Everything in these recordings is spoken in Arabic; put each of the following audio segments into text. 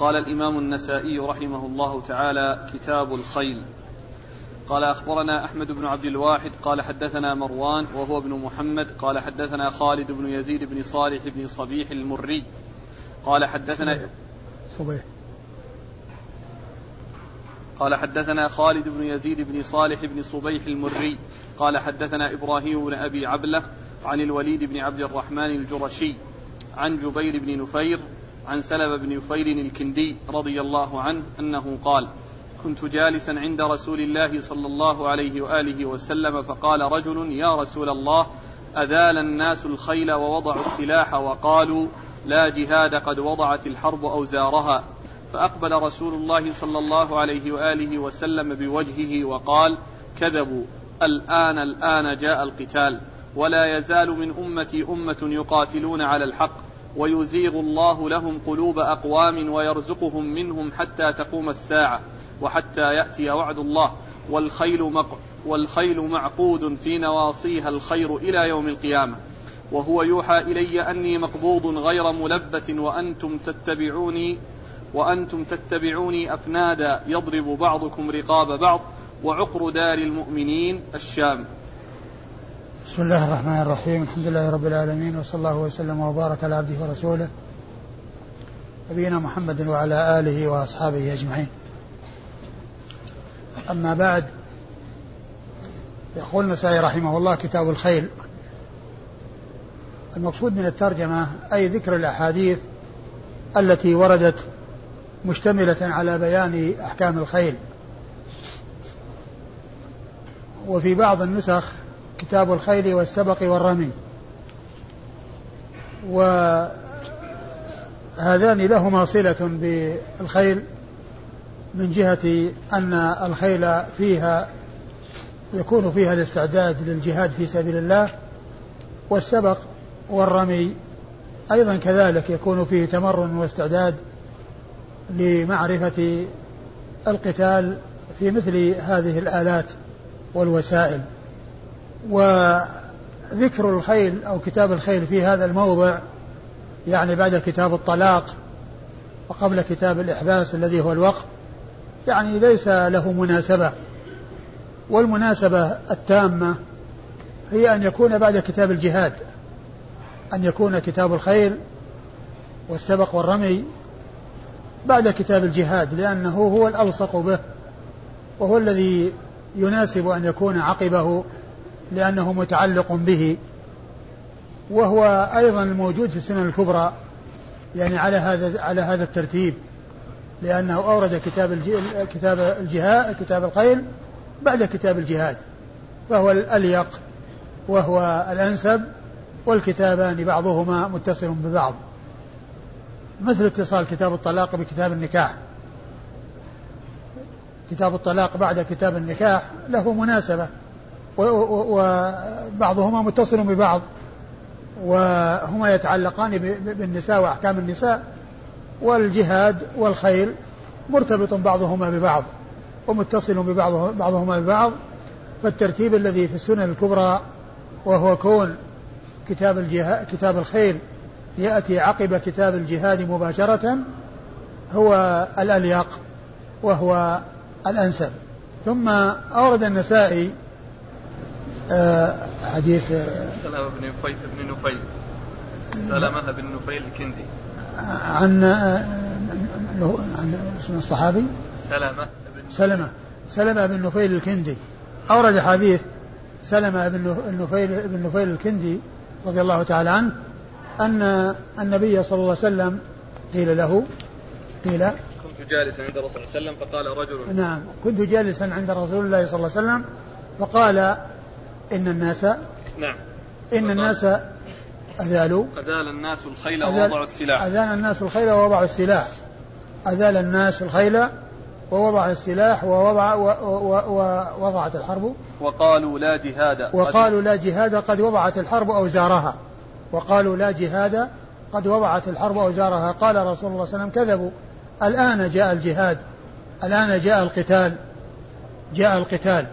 قال الإمام النسائي رحمه الله تعالى كتاب الخيل. قال أخبرنا أحمد بن عبد الواحد قال حدثنا مروان وهو ابن محمد قال حدثنا خالد بن يزيد بن صالح بن صبيح المري قال حدثنا صبيح. قال حدثنا خالد بن يزيد بن صالح بن صبيح المري قال حدثنا إبراهيم بن أبي عبلة عن الوليد بن عبد الرحمن الجرشي عن جبير بن نفير عن سلم بن نفير الكندي رضي الله عنه أنه قال كنت جالسا عند رسول الله صلى الله عليه وآله وسلم فقال رجل يا رسول الله أذال الناس الخيل ووضعوا السلاح وقالوا لا جهاد قد وضعت الحرب أوزارها. فأقبل رسول الله صلى الله عليه وآله وسلم بوجهه وقال كذبوا الآن الآن جاء القتال ولا يزال من أمتي أمة يقاتلون على الحق ويزيغ الله لهم قلوب أقوام ويرزقهم منهم حتى تقوم الساعة وحتى يأتي وعد الله. والخيل, مق والخيل معقود في نواصيها الخير إلى يوم القيامة. وهو يوحى إلي أني مقبوض غير ملبث وأنتم تتبعوني وأنتم تتبعوني أفنادا يضرب بعضكم رقاب بعض. وعقر دار المؤمنين الشام. بسم الله الرحمن الرحيم. الحمد لله رب العالمين وصلى الله وسلم وبارك على عبده ورسوله نبينا محمد وعلى آله وأصحابه أجمعين. أما بعد يقول النسائي رحمه الله كتاب الخيل. المقصود من الترجمة أي ذكر الأحاديث التي وردت مشتملة على بيان أحكام الخيل. وفي بعض النسخ كتاب الخيل والسبق والرمي. وهذان لهما صلة بالخيل من جهة أن الخيل فيها يكون فيها الاستعداد للجهاد في سبيل الله والسبق والرمي أيضا كذلك يكون فيه تمرن واستعداد لمعرفة القتال في مثل هذه الآلات والوسائل. وذكر الخيل أو كتاب الخيل في هذا الموضع يعني بعد كتاب الطلاق وقبل كتاب الإحباس الذي هو الوقف يعني ليس له مناسبة. والمناسبة التامة هي أن يكون بعد كتاب الجهاد أن يكون كتاب الخيل والسبق والرمي بعد كتاب الجهاد لأنه هو الألصق به وهو الذي يناسب أن يكون عقبه لأنه متعلق به وهو أيضا الموجود في السنن الكبرى يعني على هذا على هذا الترتيب لأنه أورد كتاب كتاب الجهاد كتاب الخيل بعد كتاب الجهاد فهو الأليق وهو الأنسب والكتابان بعضهما متصل ببعض. مثل اتصال كتاب الطلاق بكتاب النكاح. كتاب الطلاق بعد كتاب النكاح له مناسبة وبعضهما متصل ببعض وهما يتعلقان بالنساء وأحكام النساء والجهاد والخيل مرتبط بعضهما ببعض ومتصل بعضهما ببعض. فالترتيب الذي في السنن الكبرى وهو كون كتاب الجهاد كتاب الخيل يأتي عقب كتاب الجهاد مباشرة هو الأليق وهو الأنسب. ثم أورد النسائي حديث سلمة بن نفيل بن نفيل. سلمة بن نفيل الكندي. عن عن اسم الصحابي؟ سلمة سلمة. سلمة بن نفيل الكندي. أورد حديث سلمة بن نفيل بن نفيل الكندي رضي الله تعالى عنه أن النبي صلى الله عليه وسلم قيل له قيل كنت جالسا عند الرسول صلى الله عليه وسلم فقال رجل نعم كنت جالسا عند رسول الله صلى الله عليه وسلم فقال إن الناس نعم. إن الناس أذالوا. أذال الناس الخيل ووضعوا السلاح. أذال الناس الخيل ووضعوا السلاح. أذال الناس الخيل ووضع السلاح ووضع ووضعت الحرب. وقالوا لا جهاد. وقالوا لا جهاد قد وضعت الحرب أوزارها. وقالوا لا جهاد قد وضعت الحرب أوزارها. قال رسول الله صلى الله عليه وسلم كذبوا. الآن جاء الجهاد. الآن جاء القتال. جاء القتال.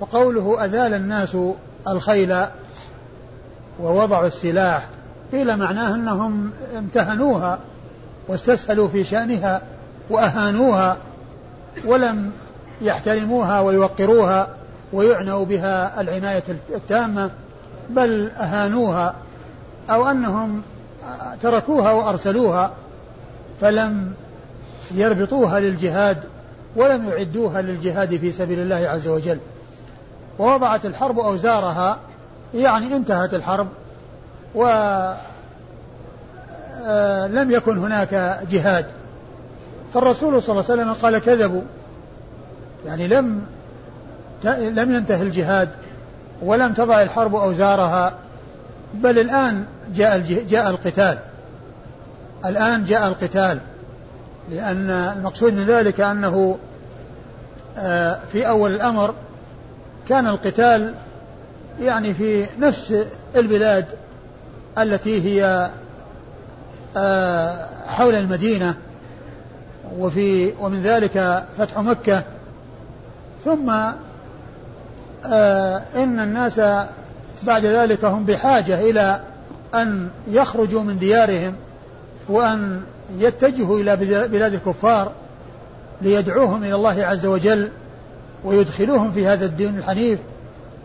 فقوله أذال الناس الخيل ووضعوا السلاح قيل معناه أنهم امتهنوها واستسهلوا في شأنها وأهانوها ولم يحترموها ويوقروها ويعنوا بها العناية التامة بل أهانوها أو أنهم تركوها وأرسلوها فلم يربطوها للجهاد ولم يعدوها للجهاد في سبيل الله عز وجل. ووضعت الحرب أوزارها يعني انتهت الحرب و آه، يكن هناك جهاد. فالرسول صلى الله عليه وسلم قال كذبوا. يعني لم لم ينتهي الجهاد ولم تضع الحرب أوزارها بل الآن جاء جاء القتال. الآن جاء القتال لأن المقصود من ذلك أنه آه، في أول الأمر كان القتال يعني في نفس البلاد التي هي آه، حول المدينة وفي ومن ذلك فتح مكة. ثم آه، إن الناس بعد ذلك هم بحاجة إلى أن يخرجوا من ديارهم وأن يتجهوا إلى بلاد الكفار ليدعوهم إلى الله عز وجل. ويدخلوهم في هذا الدين الحنيف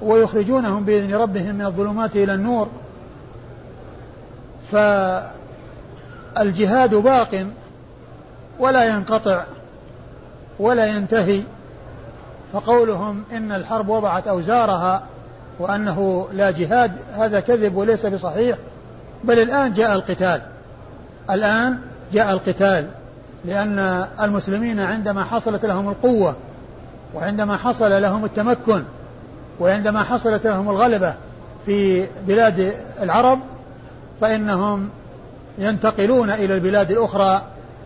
ويخرجونهم بإذن ربهم من الظلمات إلى النور. فالجهاد باق ولا ينقطع ولا ينتهي فقولهم إن الحرب وضعت أوزارها وأنه لا جهاد هذا كذب وليس بصحيح. بل الآن جاء القتال. الآن جاء القتال لأن المسلمين عندما حصلت لهم القوة وعندما حصل لهم التمكن وعندما حصلت لهم الغلبة في بلاد العرب فإنهم ينتقلون إلى البلاد الأخرى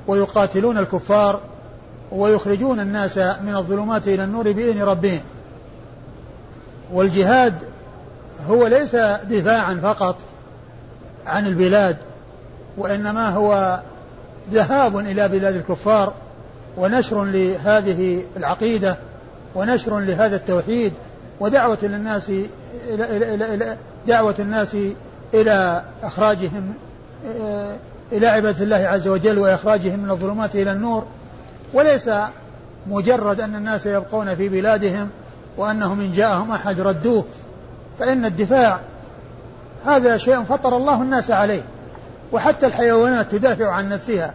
ويقاتلون الكفار ويخرجون الناس من الظلمات إلى النور بإذن ربهم. والجهاد هو ليس دفاعا فقط عن البلاد وإنما هو ذهاب إلى بلاد الكفار ونشر لهذه العقيدة ونشر لهذا التوحيد ودعوة للناس إلى, دعوة الناس إلى إخراجهم إلى عبادة الله عز وجل وإخراجهم من الظلمات إلى النور. وليس مجرد أن الناس يبقون في بلادهم وأنهم إن جاءهم أحد ردوه فإن الدفاع هذا شيء فطر الله الناس عليه وحتى الحيوانات تدافع عن نفسها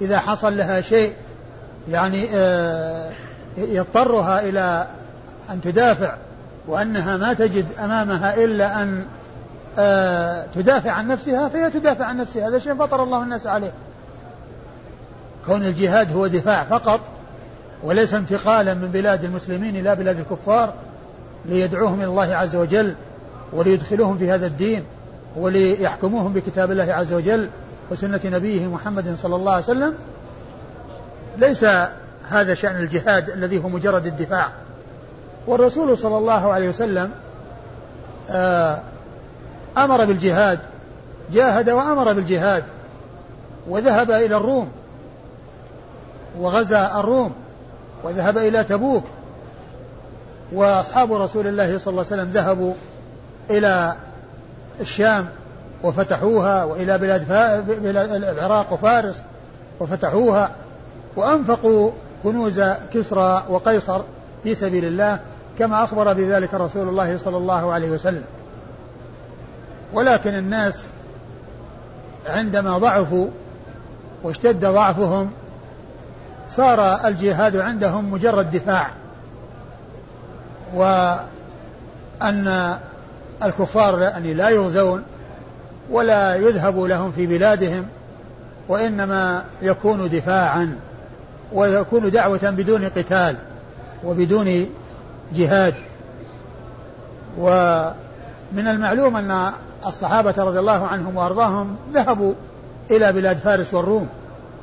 إذا حصل لها شيء يعني آه، يضطرها إلى أن تدافع وأنها ما تجد أمامها إلا أن آه، تدافع عن نفسها فهي تدافع عن نفسها. هذا شيء فطر الله الناس عليه. كون الجهاد هو دفاع فقط وليس انتقالا من بلاد المسلمين إلى بلاد الكفار ليدعوهم إلى الله عز وجل وليدخلوهم في هذا الدين وليحكموهم بكتاب الله عز وجل وسنة نبيه محمد صلى الله عليه وسلم. ليس هذا شأن الجهاد الذي هو مجرد الدفاع. والرسول صلى الله عليه وسلم آه أمر بالجهاد جاهد وأمر بالجهاد وذهب إلى الروم وغزا الروم وذهب إلى تبوك وأصحاب رسول الله صلى الله عليه وسلم ذهبوا إلى الشام وفتحوها وإلى بلاد, بلاد العراق وفارس وفتحوها وأنفقوا كنوز كسرى وقيصر في سبيل الله كما أخبر بذلك رسول الله صلى الله عليه وسلم. ولكن الناس عندما ضعفوا واشتد ضعفهم صار الجهاد عندهم مجرد دفاع. وأن الكفار يعني لا يغزون ولا يذهب لهم في بلادهم وإنما يكون دفاعا. ويكون دعوة بدون قتال وبدون جهاد. ومن المعلوم أن الصحابة رضي الله عنهم وأرضاهم ذهبوا إلى بلاد فارس والروم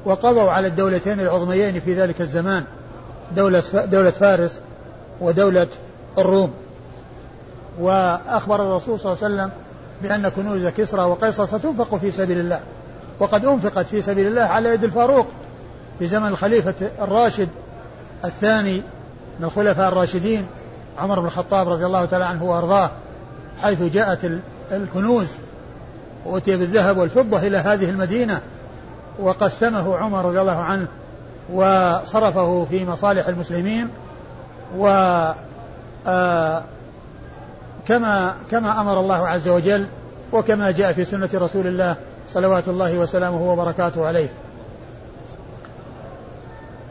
وقضوا على الدولتين العظميين في ذلك الزمان دولة دولة فارس ودولة الروم. وأخبر الرسول صلى الله عليه وسلم بأن كنوز كسرى وقيصر ستنفق في سبيل الله وقد أنفقت في سبيل الله على يد الفاروق. في زمن الخليفة الراشد الثاني من الخلفاء الراشدين عمر بن الخطاب رضي الله تعالى عنه وأرضاه حيث جاءت الكنوز وأتي بالذهب والفضة إلى هذه المدينة وقسمه عمر رضي الله عنه وصرفه في مصالح المسلمين و كما كما أمر الله عز وجل وكما جاء في سنة رسول الله صلوات الله وسلامه وبركاته عليه.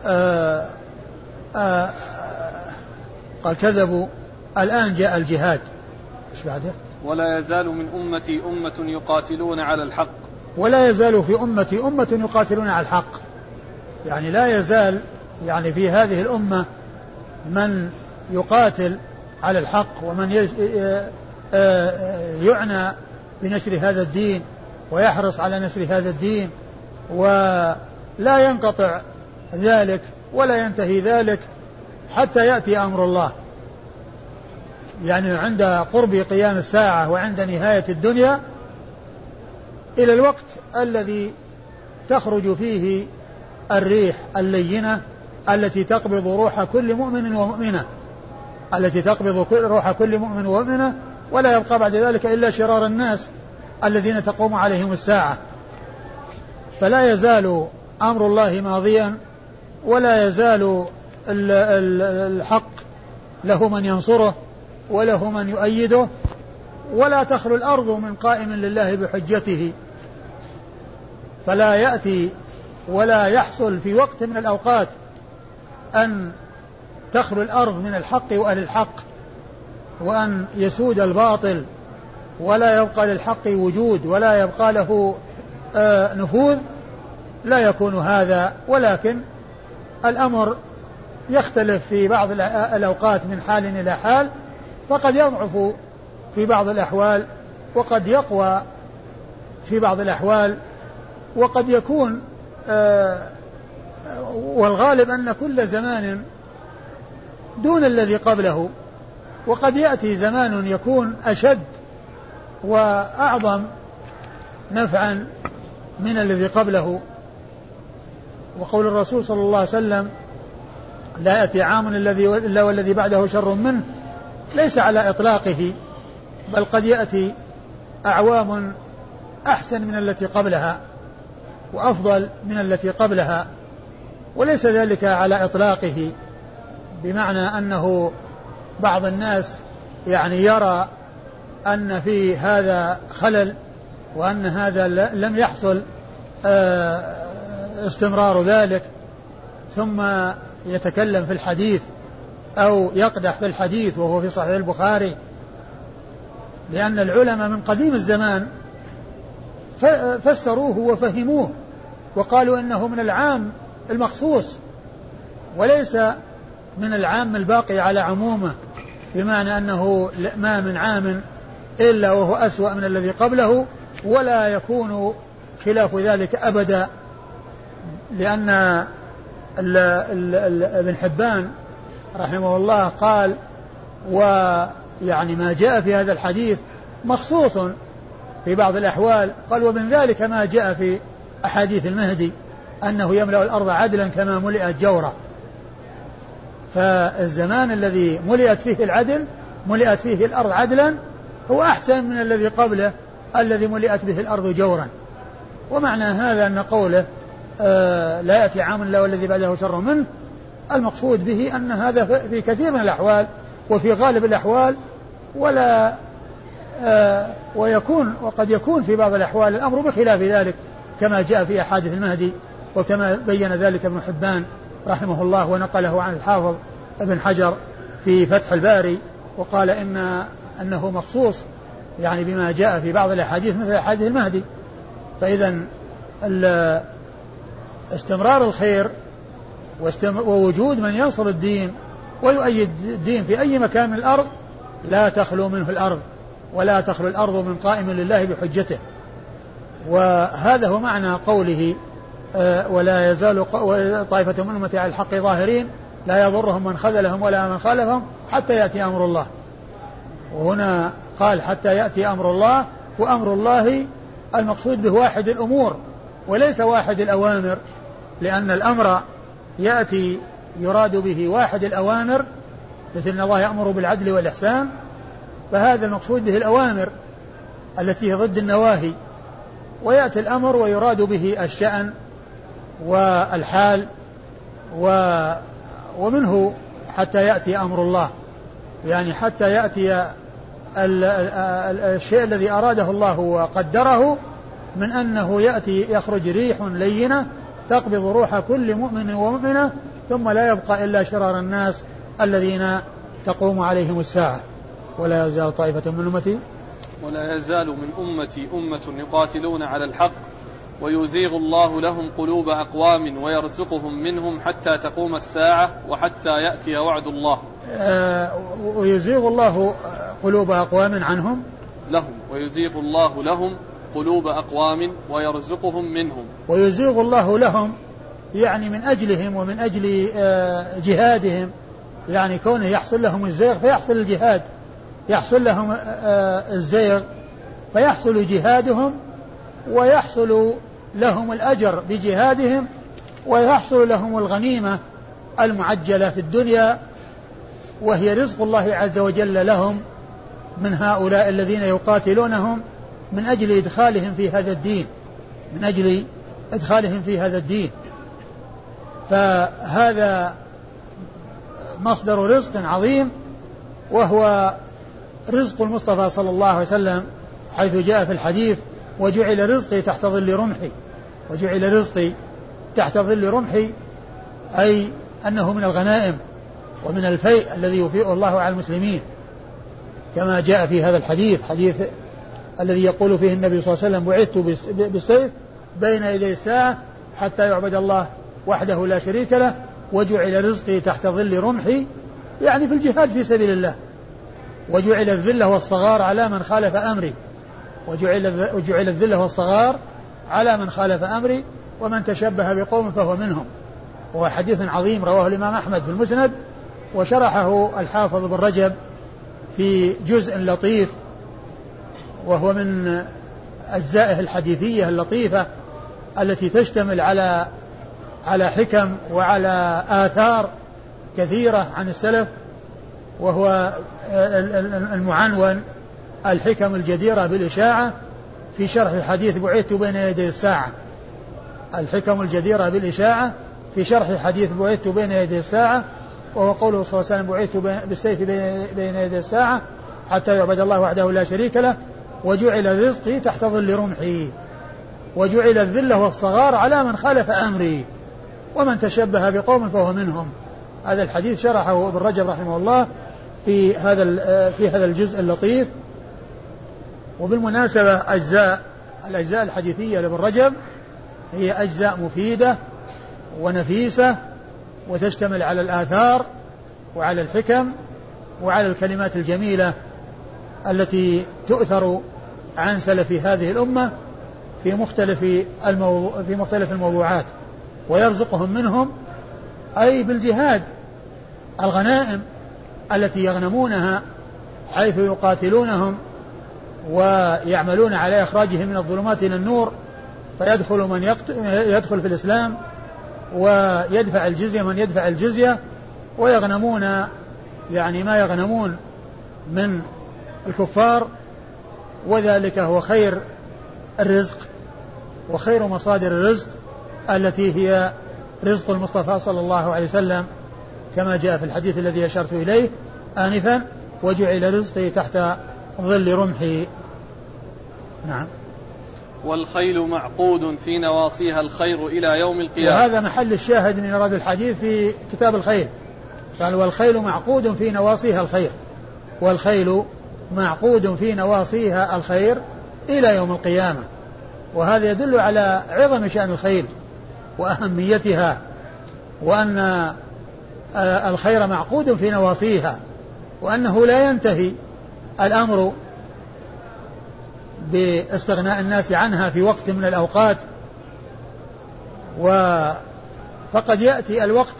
آآ آه، آآ آه، قال كذبوا. الآن جاء الجهاد. إيش بعده؟ ولا يزال من أمتي أمة يقاتلون على الحق. ولا يزال في أمتي أمة يقاتلون على الحق. يعني لا يزال يعني في هذه الأمة من يقاتل على الحق ومن يعنى بنشر هذا الدين ويحرص على نشر هذا الدين ولا ينقطع ذلك ولا ينتهي ذلك حتى يأتي أمر الله. يعني عند قرب قيام الساعة وعند نهاية الدنيا إلى الوقت الذي تخرج فيه الريح اللينة التي تقبض روح كل مؤمن ومؤمنة التي تقبض روح كل مؤمن ومؤمنة ولا يبقى بعد ذلك إلا شرار الناس الذين تقوم عليهم الساعة. فلا يزال أمر الله ماضيا ولا يزال الحق له من ينصره وله من يؤيده ولا تخلو الأرض من قائم لله بحجته. فلا يأتي ولا يحصل في وقت من الأوقات أن تخلو الأرض من الحق وأهل الحق وأن يسود الباطل ولا يبقى للحق وجود ولا يبقى له آه نفوذ. لا يكون هذا ولكن الأمر يختلف في بعض الأوقات من حال إلى حال فقد يضعف في بعض الأحوال وقد يقوى في بعض الأحوال وقد يكون آه والغالب أن كل زمان دون الذي قبله وقد يأتي زمان يكون أشد وأعظم نفعا من الذي قبله. وقول الرسول صلى الله عليه وسلم لا يأتي عام الذي إلا والذي بعده شر منه ليس على إطلاقه بل قد يأتي أعوام أحسن من التي قبلها وأفضل من التي قبلها وليس ذلك على إطلاقه بمعنى أنه بعض الناس يعني يرى أن في هذا خلل وأن هذا لم يحصل آه، استمرار ذلك ثم يتكلم في الحديث أو يقدح في الحديث وهو في صحيح البخاري لأن العلماء من قديم الزمان فسروه وفهموه وقالوا إنه من العام المخصوص وليس من العام الباقي على عمومه بمعنى أنه ما من عام إلا وهو أسوأ من الذي قبله ولا يكون خلاف ذلك أبدا لأن ابن حبان رحمه الله قال ويعني ما جاء في هذا الحديث مخصوص في بعض الأحوال قال ومن ذلك ما جاء في أحاديث المهدي أنه يملأ الأرض عدلا كما ملئت جورا فالزمان الذي ملئت فيه العدل ملئت فيه الأرض عدلا هو أحسن من الذي قبله الذي ملئت به الأرض جورا ومعنى هذا أن قوله لا يأتي عام الله والذي بعده شر منه. المقصود به أن هذا في كثير من الأحوال وفي غالب الأحوال ولا آه ويكون وقد يكون في بعض الأحوال الأمر بخلاف ذلك كما جاء في أحاديث المهدي وكما بين ذلك ابن حبان رحمه الله ونقله عن الحافظ ابن حجر في فتح الباري وقال إن أنه مخصوص يعني بما جاء في بعض الأحاديث مثل أحاديث المهدي. فإذا استمرار الخير ووجود من ينصر الدين ويؤيد الدين في أي مكان من الأرض لا تخلو منه الأرض ولا تخلو الأرض من قائم لله بحجته. وهذا هو معنى قوله آه، ولا يزال طائفة من أمتي على الحق ظاهرين لا يضرهم من خذلهم ولا من خالفهم حتى يأتي أمر الله. وهنا قال حتى يأتي أمر الله وأمر الله المقصود به واحد الأمور وليس واحد الأوامر. لأن الأمر يأتي يراد به واحد الأوامر مثل أن الله يأمر بالعدل والإحسان فهذا المقصود به الأوامر التي هي ضد النواهي. ويأتي الأمر ويراد به الشأن والحال و ومنه حتى يأتي أمر الله. يعني حتى يأتي الشيء الذي أراده الله وقدره من أنه يأتي يخرج ريح لينة تقبض روح كل مؤمن ومؤمنة ثم لا يبقى إلا شرار الناس الذين تقوم عليهم الساعة. ولا يزال طائفة من أمتي ولا يزال من أمتي أمة يقاتلون على الحق ويزيغ الله لهم قلوب أقوام ويرزقهم منهم حتى تقوم الساعة وحتى يأتي وعد الله. آه ويزيغ الله قلوب أقوام عنهم؟ لهم ويزيغ الله لهم قلوب أقوام ويرزقهم منهم. ويزيغ الله لهم يعني من أجلهم ومن أجل آه جهادهم. يعني كونه يحصل لهم الزيغ فيحصل الجهاد. يحصل لهم آه، الزيغ فيحصل جهادهم ويحصل لهم الأجر بجهادهم ويحصل لهم الغنيمة المعجلة في الدنيا. وهي رزق الله عز وجل لهم من هؤلاء الذين يقاتلونهم. من أجل إدخالهم في هذا الدين. من أجل إدخالهم في هذا الدين. فهذا مصدر رزق عظيم وهو رزق المصطفى صلى الله عليه وسلم حيث جاء في الحديث وجعل رزقي تحت ظل رمحي. وجعل رزقي تحت ظل رمحي أي أنه من الغنائم ومن الفيء الذي يفيء الله على المسلمين كما جاء في هذا الحديث حديث الذي يقول فيه النبي صلى الله عليه وسلم بعثت بالسيف بين يدي الساعة حتى يعبد الله وحده لا شريك له وجعل رزقي تحت ظل رمحي. يعني في الجهاد في سبيل الله. وجعل الذلة والصغار على من خالف أمري. وجعل وجعل الذلة والصغار على من خالف أمري. ومن تشبه بقوم فهو منهم. وهو حديث عظيم رواه الإمام أحمد في المسند. وشرحه الحافظ بن رجب في جزء لطيف وهو من أجزائه الحديثية اللطيفة التي تشتمل على على حكم وعلى آثار كثيرة عن السلف وهو المعنون الحكم الجديرة بالإشاعة في شرح حديث بعثت بين يدي الساعة. الحكم الجديرة بالإشاعة في شرح حديث بعثت بين يدي الساعة وهو قوله صلى الله عليه وسلم بعثت بالسيف بين يدي الساعة حتى يعبد الله وحده لا شريك له وجعل رزقي تحت ظل رمحي وجعل الذلة والصغار على من خالف أمري ومن تشبه بقوم فهو منهم. هذا الحديث شرحه ابن رجب رحمه الله في هذا في هذا الجزء اللطيف. وبالمناسبة أجزاء الأجزاء الحديثية لابن رجب هي أجزاء مفيدة ونفيسة وتشتمل على الآثار وعلى الحكم وعلى الكلمات الجميلة التي تؤثر عن سلف هذه الأمة في مختلف الموضوع في مختلف الموضوعات ويرزقهم منهم أي بالجهاد. الغنائم التي يغنمونها حيث يقاتلونهم ويعملون على إخراجهم من الظلمات إلى النور فيدخل من يدخل في الإسلام ويدفع الجزية من يدفع الجزية ويغنمون يعني ما يغنمون من الكفار وذلك هو خير الرزق وخير مصادر الرزق التي هي رزق المصطفى صلى الله عليه وسلم كما جاء في الحديث الذي أشرت إليه آنفا وجعل رزقي تحت ظل رمحي. نعم. والخيل معقود في نواصيها الخير إلى يوم القيامة. وهذا محل الشاهد من إراد الحديث في كتاب الخيل. قال والخيل معقود في نواصيها الخير والخيل معقود في نواصيها الخير إلى يوم القيامة. وهذا يدل على عظم شأن الخيل وأهميتها وأن آه، الخير معقود في نواصيها وأنه لا ينتهي الأمر باستغناء الناس عنها في وقت من الأوقات. و فقد يأتي الوقت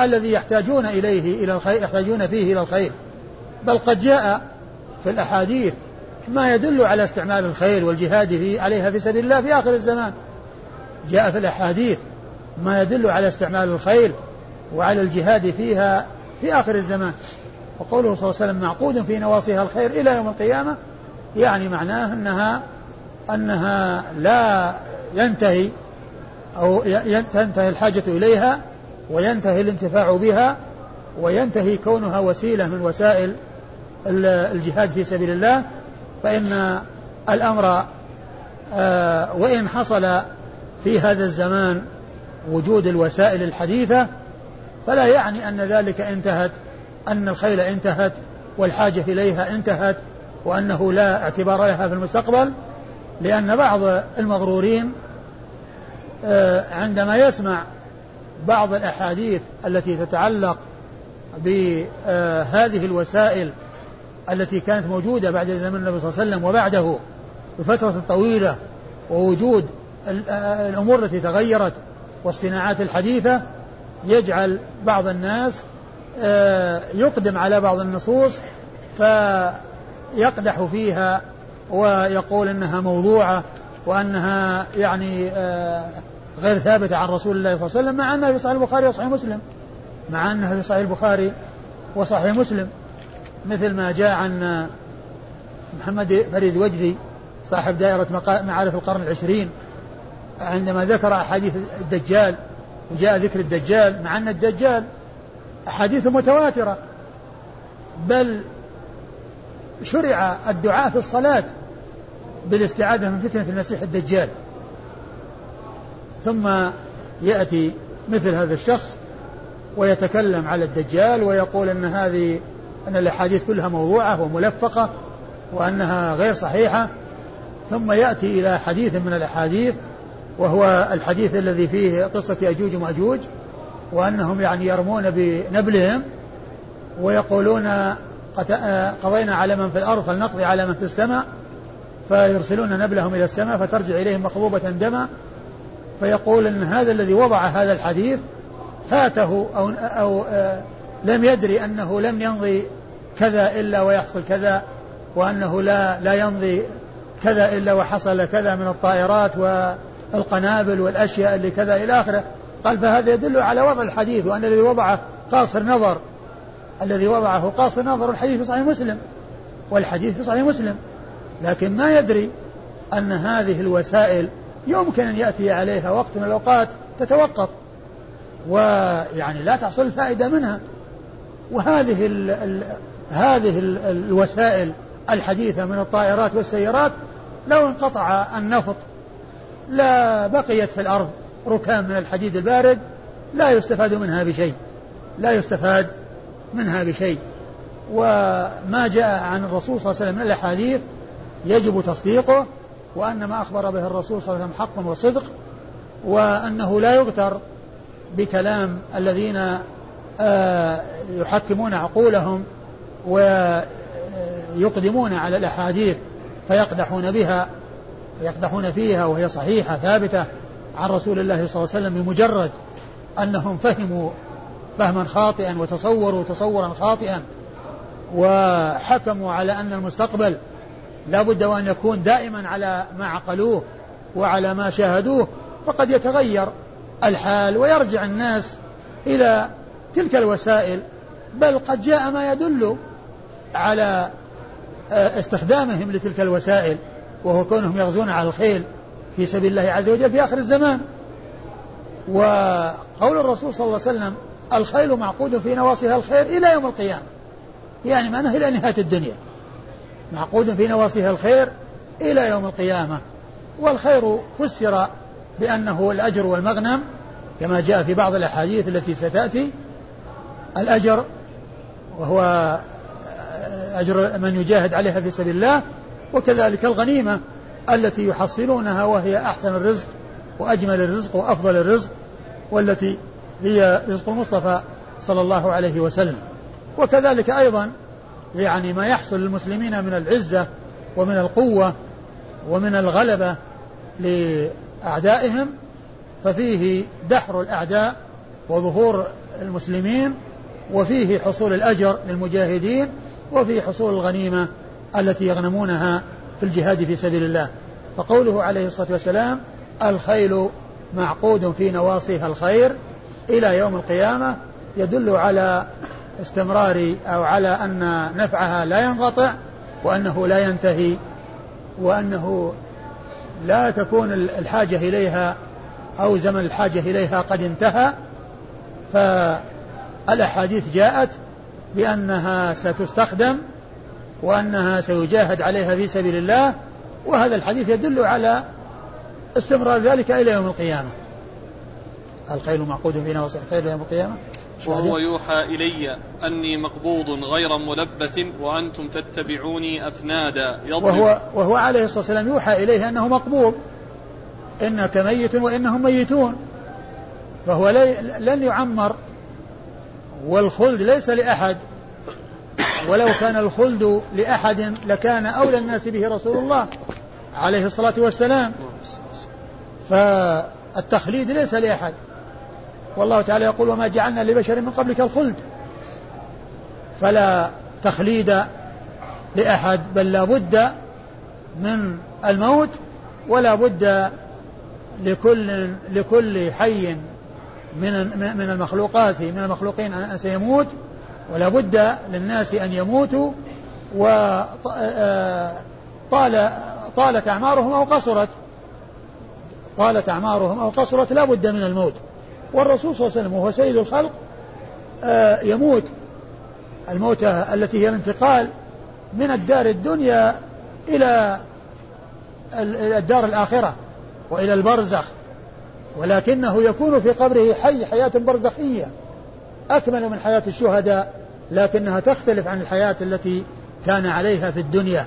الذي يحتاجون إليه إلى الخير يحتاجون فيه إلى الخير. بل قد جاء في الأحاديث ما يدل على استعمال الخيل والجهاد في عليها في سبيل الله في آخر الزمان. جاء في الأحاديث ما يدل على استعمال الخيل وعلى الجهاد فيها في آخر الزمان. وقوله صلى الله عليه وسلم معقود في نواصيها الخير إلى يوم القيامة يعني معناه أنها أنها لا ينتهي أو تنتهي الحاجة إليها وينتهي الانتفاع بها وينتهي كونها وسيلة من وسائل الجهاد في سبيل الله فإن الأمر آه، وإن حصل في هذا الزمان وجود الوسائل الحديثة فلا يعني أن ذلك انتهت أن الخيل انتهت والحاجة إليها انتهت وأنه لا اعتبار لها في المستقبل لأن بعض المغرورين آه، عندما يسمع بعض الأحاديث التي تتعلق بهذه الوسائل التي كانت موجودة بعد زمن النبي صلى الله عليه وسلم وبعده بفترة طويلة ووجود الأمور التي تغيرت والصناعات الحديثة يجعل بعض الناس يقدم على بعض النصوص فيقدح فيها ويقول إنها موضوعة وأنها يعني غير ثابتة عن رسول الله صلى الله عليه وسلم مع أنها في صحيح البخاري وصحيح مسلم مع أنها في صحيح البخاري وصحيح مسلم. مثل ما جاء عن محمد فريد وجدي صاحب دائرة معارف القرن العشرين عندما ذكر أحاديث الدجال وجاء ذكر الدجال مع أن الدجال أحاديث متواترة بل شرع الدعاء في الصلاة بالاستعاذة من فتنة المسيح الدجال. ثم يأتي مثل هذا الشخص ويتكلم على الدجال ويقول أن هذه أن الأحاديث كلها موضوعة وملفقة وأنها غير صحيحة ثم يأتي إلى حديث من الأحاديث وهو الحديث الذي فيه قصة يأجوج ومأجوج وأنهم يعني يرمون بنبلهم ويقولون قضينا على من في الأرض فلنقضي على من في السماء فيرسلون نبلهم إلى السماء فترجع إليهم مخضوبة دما. فيقول أن هذا الذي وضع هذا الحديث فاته أو, أو آه لم يدري أنه لم يمضي كذا إلا ويحصل كذا وأنه لا لا يمضي كذا إلا وحصل كذا من الطائرات والقنابل والأشياء اللي كذا إلى آخره. قال فهذا يدل على وضع الحديث وأن الذي وضعه قاصر نظر الذي وضعه قاصر نظر الحديث في صحيح مسلم والحديث في صحيح مسلم. لكن ما يدري أن هذه الوسائل يمكن أن يأتي عليها وقت من الأوقات تتوقف ويعني لا تحصل الفائدة منها. وهذه ال ال هذه ال الوسائل الحديثة من الطائرات والسيارات لو انقطع النفط لا بقيت في الأرض ركام من الحديد البارد لا يستفاد منها بشيء لا يستفاد منها بشيء. وما جاء عن الرسول صلى الله عليه وسلم من الأحاديث يجب تصديقه وأن ما أخبر به الرسول صلى الله عليه وسلم حق وصدق وأنه لا يغتر بكلام الذين يحكمون عقولهم ويقدمون على الأحاديث فيقدحون بها يقدحون فيها وهي صحيحة ثابتة عن رسول الله صلى الله عليه وسلم بمجرد أنهم فهموا فهما خاطئا وتصوروا تصورا خاطئا وحكموا على أن المستقبل لا بد وأن يكون دائما على ما عقلوه وعلى ما شاهدوه فقد يتغير الحال ويرجع الناس إلى تلك الوسائل بل قد جاء ما يدل على آه، استخدامهم لتلك الوسائل وهو كونهم يغزون على الخيل في سبيل الله عز وجل في آخر الزمان. وقول الرسول صلى الله عليه وسلم الخيل معقود في نواصيها الخير إلى يوم القيامة. يعني معناه إلى نهاية الدنيا. معقود في نواصيها الخير إلى يوم القيامة. والخير فسر بأنه الأجر والمغنم كما جاء في بعض الأحاديث التي ستأتي. الأجر وهو أجر من يجاهد عليها في سبيل الله وكذلك الغنيمة التي يحصلونها وهي أحسن الرزق وأجمل الرزق وأفضل الرزق والتي هي رزق المصطفى صلى الله عليه وسلم. وكذلك أيضا يعني ما يحصل للمسلمين من العزة ومن القوة ومن الغلبة لأعدائهم ففيه دحر الأعداء وظهور المسلمين وفيه حصول الأجر للمجاهدين وفيه حصول الغنيمة التي يغنمونها في الجهاد في سبيل الله. فقوله عليه الصلاة والسلام الخيل معقود في نواصيها الخير إلى يوم القيامة يدل على استمرار أو على أن نفعها لا ينقطع وأنه لا ينتهي وأنه لا تكون الحاجة إليها أو زمن الحاجة إليها قد انتهى. فالأحاديث جاءت بأنها ستستخدم وأنها سيجاهد عليها في سبيل الله وهذا الحديث يدل على استمرار ذلك إلى يوم القيامة. الخيل معقود فينا وصح الخيل يوم القيامة؟ وهو يوحى إلي أني مقبوض غير ملبث وأنتم تتبعوني أفنادا. وهو, وهو عليه الصلاة والسلام يوحى إليه أنه مقبوض. إنك ميت وإنهم ميتون. فهو لن يعمر والخلد ليس لأحد. ولو كان الخلد لأحد لكان أولى الناس به رسول الله عليه الصلاة والسلام. فالتخليد ليس لأحد. والله تعالى يقول وما جعلنا لبشر من قبلك الخلد. فلا تخليد لأحد بل لا بد من الموت ولا بد لكل لكل حي من من المخلوقات من المخلوقين سيموت ولا بد للناس أن يموتوا وطال طالت أعمارهم أو قصرت. طالت أعمارهم أو قصرت لا بد من الموت. والرسول صلى الله عليه وسلم وهو سيد الخلق آه، يموت. الموتة التي هي الانتقال من الدار الدنيا إلى الدار الآخرة وإلى البرزخ. ولكنه يكون في قبره حي حياة برزخية أكمل من حياة الشهداء لكنها تختلف عن الحياة التي كان عليها في الدنيا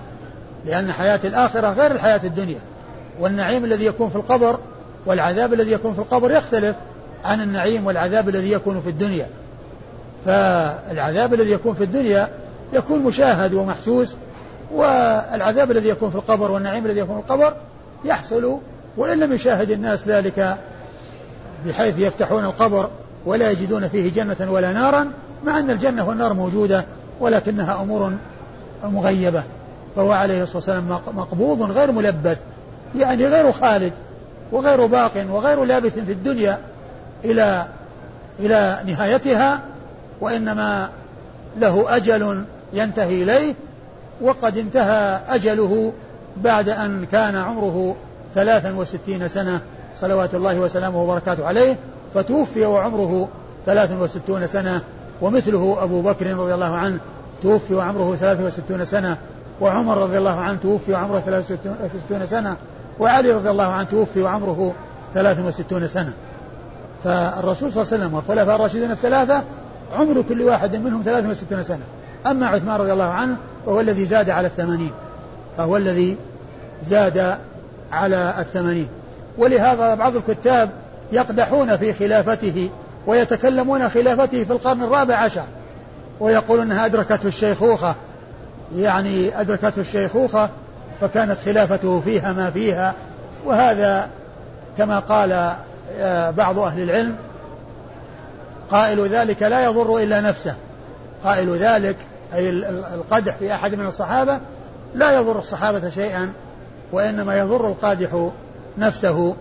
لأن حياة الآخرة غير الحياة الدنيا. والنعيم الذي يكون في القبر والعذاب الذي يكون في القبر يختلف عن النعيم والعذاب الذي يكون في الدنيا. فالعذاب الذي يكون في الدنيا يكون مشاهد ومحسوس والعذاب الذي يكون في القبر والنعيم الذي يكون في القبر يحصل وإن لم يشاهد الناس ذلك بحيث يفتحون القبر ولا يجدون فيه جنة ولا نارا مع أن الجنة والنار موجودة ولكنها أمور مغيبة. فهو عليه الصلاة والسلام مقبوض غير ملبث يعني غير خالد وغير باق وغير لابث في الدنيا إلى إلى نهايتها وإنما له أجل ينتهي إليه وقد انتهى أجله بعد أن كان عمره ثلاثا وستين سنة. صلوات الله وسلامه وبركاته عليه فتوفي وعمره ثلاث وستون سنة ومثله أبو بكر رضي الله عنه توفي وعمره ثلاث وستون سنة وعمر رضي الله عنه توفي وعمره ثلاث وستون سنة وعلي رضي الله عنه توفي وعمره ثلاث وستون سنة. فالرسول صلى الله عليه وسلم والخلفاء الراشدين الثلاثة عمر كل واحد منهم 63 سنة. أما عثمان رضي الله عنه فهو الذي زاد على الثمانين فهو الذي زاد على الثمانين. ولهذا بعض الكتاب يقدحون في خلافته ويتكلمون خلافته في القرن الرابع عشر ويقول إنها أدركته الشيخوخة. يعني أدركته الشيخوخة فكانت خلافته فيها ما فيها. وهذا كما قال آه، بعض أهل العلم قائل ذلك لا يضر إلا نفسه. قائل ذلك أي القدح في أحد من الصحابة لا يضر الصحابة شيئا وإنما يضر القادح نفسه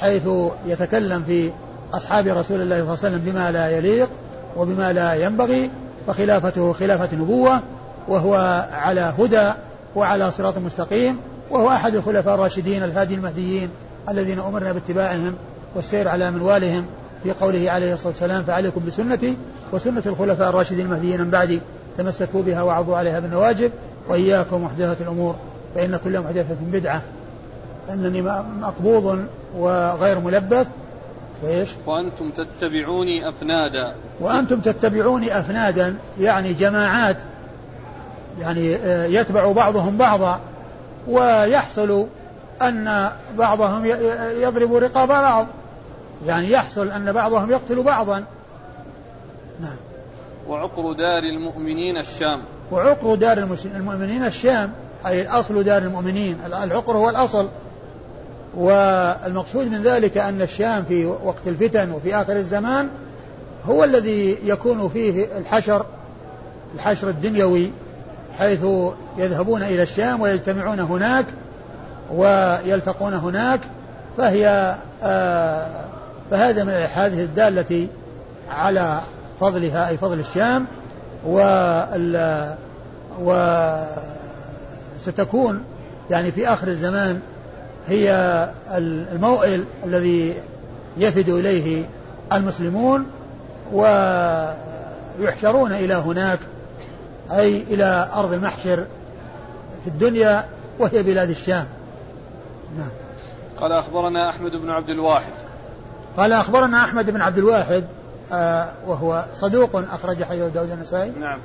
حيث يتكلم في أصحاب رسول الله صلى الله عليه وسلم بما لا يليق وبما لا ينبغي فخلافته خلافة نبوة وهو على هدى وعلى صراط مستقيم وهو أحد الخلفاء الراشدين الهادي المهديين الذين أمرنا باتباعهم والسير على منوالهم في قوله عليه الصلاة والسلام فعليكم بسنتي وسنة الخلفاء الراشدين المهديين من بعدي تمسكوا بها وعضوا عليها بالنواجذ وإياكم محدثة الأمور فإن كل محدثة بدعة. أنني مقبوض وغير ملبث وإيش وأنتم تتبعوني أفنادا. وأنتم تتبعوني أفنادا يعني جماعات يعني آه، يتبع بعضهم بعضا ويحصل أن بعضهم يضرب رقاب بعض. يعني يحصل أن بعضهم يقتل بعضا. نعم. وعقر دار المؤمنين الشام. وعقر دار المؤمنين الشام أي الأصل دار المؤمنين. العقر هو الأصل. والمقصود من ذلك أن الشام في وقت الفتن وفي آخر الزمان هو الذي يكون فيه الحشر الحشر الدنيوي حيث يذهبون إلى الشام ويجتمعون هناك ويلتقون هناك فهي آه فهذا من الأحاديث الدالة على فضلها أي فضل الشام و وستكون يعني في آخر الزمان هي الموئل الذي يفد إليه المسلمون ويحشرون إلى هناك أي إلى أرض المحشر في الدنيا وهي بلاد الشام. نعم. قال أخبرنا أحمد بن عبد الواحد. قال أخبرنا أحمد بن عبد الواحد آه وهو صدوق أخرج حديثه داود النسائي نعم.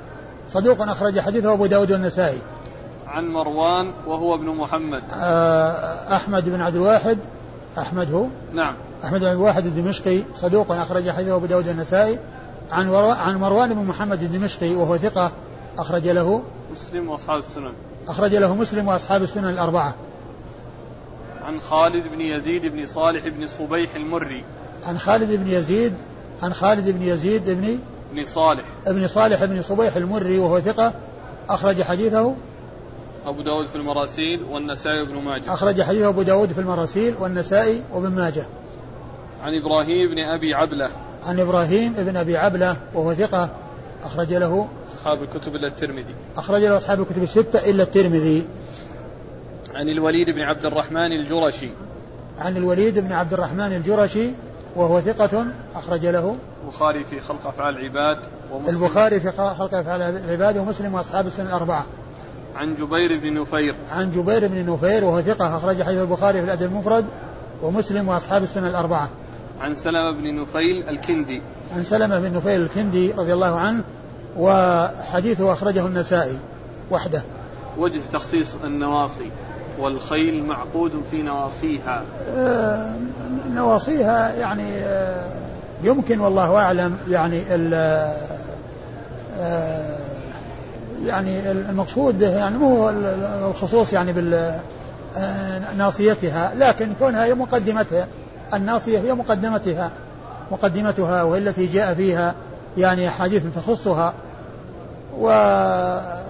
صدوق أخرج حديثه أبو داود النسائي عن مروان وهو ابن محمد. آه أحمد بن عبد الواحد أحمد هو؟ نعم. أحمد بن الواحد الدمشقي صدوق أخرج حديثه أبو داود النسائي. عن عن مروان بن محمد الدمشقي وهو ثقة أخرج له. مسلم وأصحاب السنن. أخرج له مسلم وأصحاب السنن الأربعة. عن خالد بن يزيد بن صالح بن صبيح المري. عن خالد بن يزيد عن خالد بن يزيد بن بن صالح. ابن صالح بن صبيح المري وهو ثقة أخرج حديثه. أبو داود في المراسيل والنسائي وابن ماجه. أخرج حديث أبو داود في المراسيل والنسائي وابن ماجه. عن إبراهيم بن أبي عبلة. عن إبراهيم بن أبي عبلة وهو ثقة أخرج له أصحاب الكتب إلا الترمذي. أخرج له أصحاب الكتب الستة إلا الترمذي. عن الوليد بن عبد الرحمن الجرشي. عن الوليد بن عبد الرحمن الجرشي وهو ثقة أخرج له. البخاري في خلق أفعال العباد ومسلم. البخاري في خلق أفعال العباد ومسلم وأصحاب السنة الأربعة. عن جبير بن نفير. عن جبير بن نفير وهو ثقة أخرج حديث البخاري في الأدب المفرد ومسلم وأصحاب السنة الأربعة. عن سلمة بن نفيل الكندي. عن سلمة بن نفيل الكندي رضي الله عنه وحديثه أخرجه النسائي وحده. وجه تخصيص النواصي والخيل معقود في نواصيها. آه نواصيها يعني آه يمكن والله أعلم يعني آه يعني المقصود به يعني مو الخصوص يعني بال آه، ناصيتها لكن كونها هي مقدمتها. الناصية هي مقدمتها مقدمتها وهي التي جاء فيها يعني أحاديث تخصها. وأيضا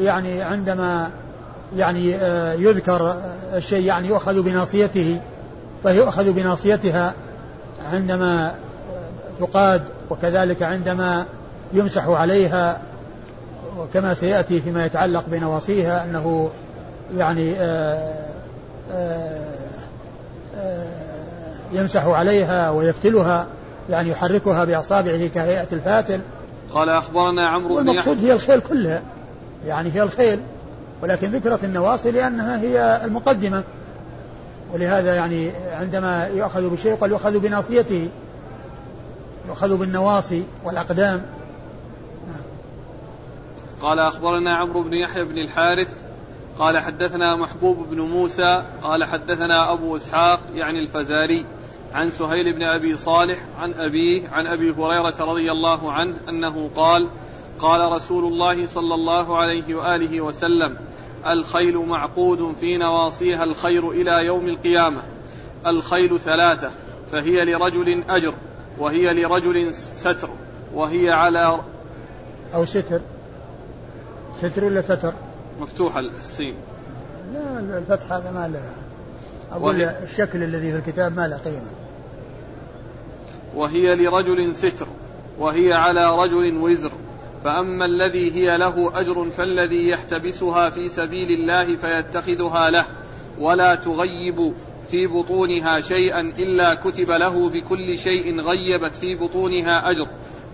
يعني عندما يعني آه، يذكر الشيء يعني يؤخذ بناصيته فيؤخذ بناصيتها عندما تقاد وكذلك عندما يمسح عليها وكما سيأتي فيما يتعلق بنواصيها أنه يعني آآ آآ آآ يمسح عليها ويفتلها يعني يحركها بأصابعه كهيئة الفاتل. قال أخبرنا عمرو بن والمقصود هي الخيل كلها يعني هي الخيل ولكن ذكرت النواصي لأنها هي المقدمة. ولهذا يعني عندما يؤخذ بشيء قال يؤخذ بناصيته يؤخذ بالنواصي والأقدام. قال أخبرنا عمرو بن يحيى بن الحارث قال حدثنا محبوب بن موسى قال حدثنا أبو إسحاق يعني الفزاري عن سهيل بن أبي صالح عن أبيه عن أبي هريرة رضي الله عنه أنه قال قال رسول الله صلى الله عليه وآله وسلم الخيل معقود في نواصيها الخير إلى يوم القيامة الخيل ثلاثة فهي لرجل أجر وهي لرجل ستر وهي على أو ستر. ستر ولا ستر؟ مفتوحة السين. لا الفتح هذا ما له. أقول وهي الشكل الذي في الكتاب ما له قيمة. وهي لرجل ستر وهي على رجل وزر. فأما الذي هي له أجر فالذي يحتبسها في سبيل الله فيتخذها له ولا تغيب في بطونها شيئا إلا كتب له بكل شيء غيبت في بطونها أجر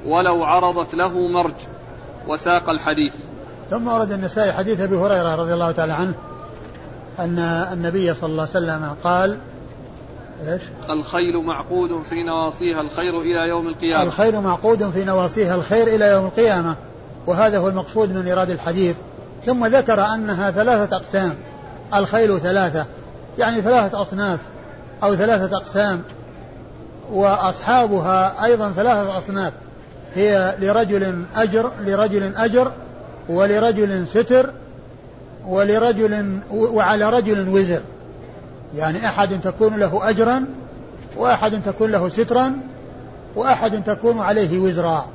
ولو عرضت له مرج. وساق الحديث. ثم ورد النسائي حديث أبي هريرة رضي الله تعالى عنه أن النبي صلى الله عليه وسلم قال إيش؟ الخيل معقود في نواصيها الخير إلى يوم القيامة. الخيل معقود في نواصيها الخير إلى يوم القيامة. وهذا هو المقصود من إيراد الحديث. ثم ذكر أنها ثلاثة أقسام. الخيل ثلاثة. يعني ثلاثة أصناف أو ثلاثة أقسام. وأصحابها أيضا ثلاثة أصناف. هي لرجل أجر لرجل أجر ولرجل ستر ولرجل وعلى رجل وزر. يعني أحد تكون له أجرا وأحد تكون له سترا وأحد تكون عليه وزرا.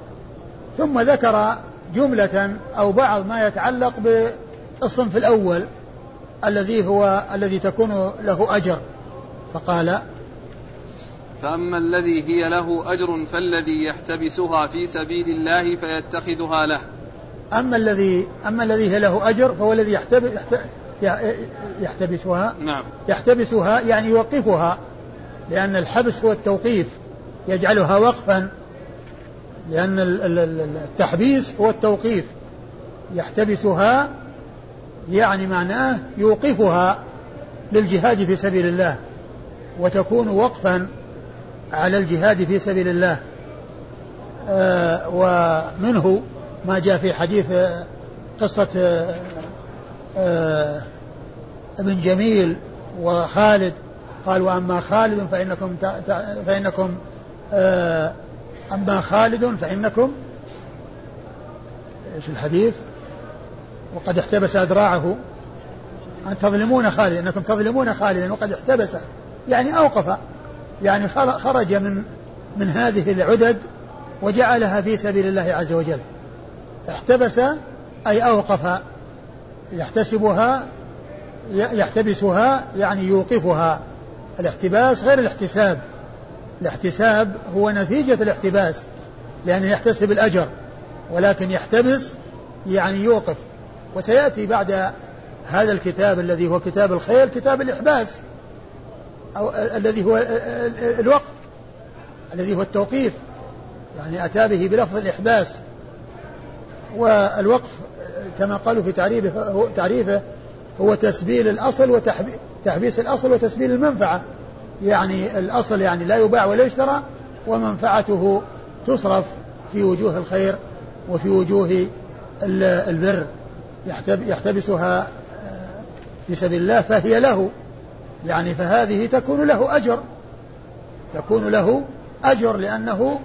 ثم ذكر جملة أو بعض ما يتعلق بالصنف الأول الذي هو الذي تكون له أجر. فقال فأما الذي هي له أجر فالذي يحتبسها في سبيل الله فيتخذها له. أما الذي أما الذي له أجر فهو الذي يحتبس يحتبسها. نعم. يحتبسها يعني يوقفها لأن الحبس هو التوقيف يجعلها وقفا. لأن التحبيس هو التوقيف. يحتبسها يعني معناه يوقفها للجهاد في سبيل الله وتكون وقفا على الجهاد في سبيل الله. آه ومنه ما جاء في حديث آه، قصة آه آه ابن جميل وخالد. قال وأما خالد فإنكم فإنكم أما خالد فإنكم إيش الحديث؟ وقد احتبس أذراعه. أن تظلمون خالد أنكم تظلمون خالدا وقد احتبس. يعني أوقف. يعني خرج من من هذه العدد وجعلها في سبيل الله عز وجل. احتبس أي أوقف يحتسبها يحتبسها يعني يوقفها. الاحتباس غير الاحتساب. الاحتساب هو نتيجة الاحتباس لأنه يحتسب الأجر ولكن يحتبس يعني يوقف. وسيأتي بعد هذا الكتاب الذي هو كتاب الخير كتاب الإحباس أو الذي هو الوقف الذي هو التوقيف. يعني أتى به بلفظ الإحباس. والوقف كما قالوا في تعريفه هو تعريفه هو تسبيل الأصل وتحبيس الأصل وتسبيل المنفعة. يعني الأصل يعني لا يباع ولا يشترى ومنفعته تصرف في وجوه الخير وفي وجوه البر. يحتبسها في سبيل الله فهي له. يعني فهذه تكون له أجر. تكون له أجر لأنه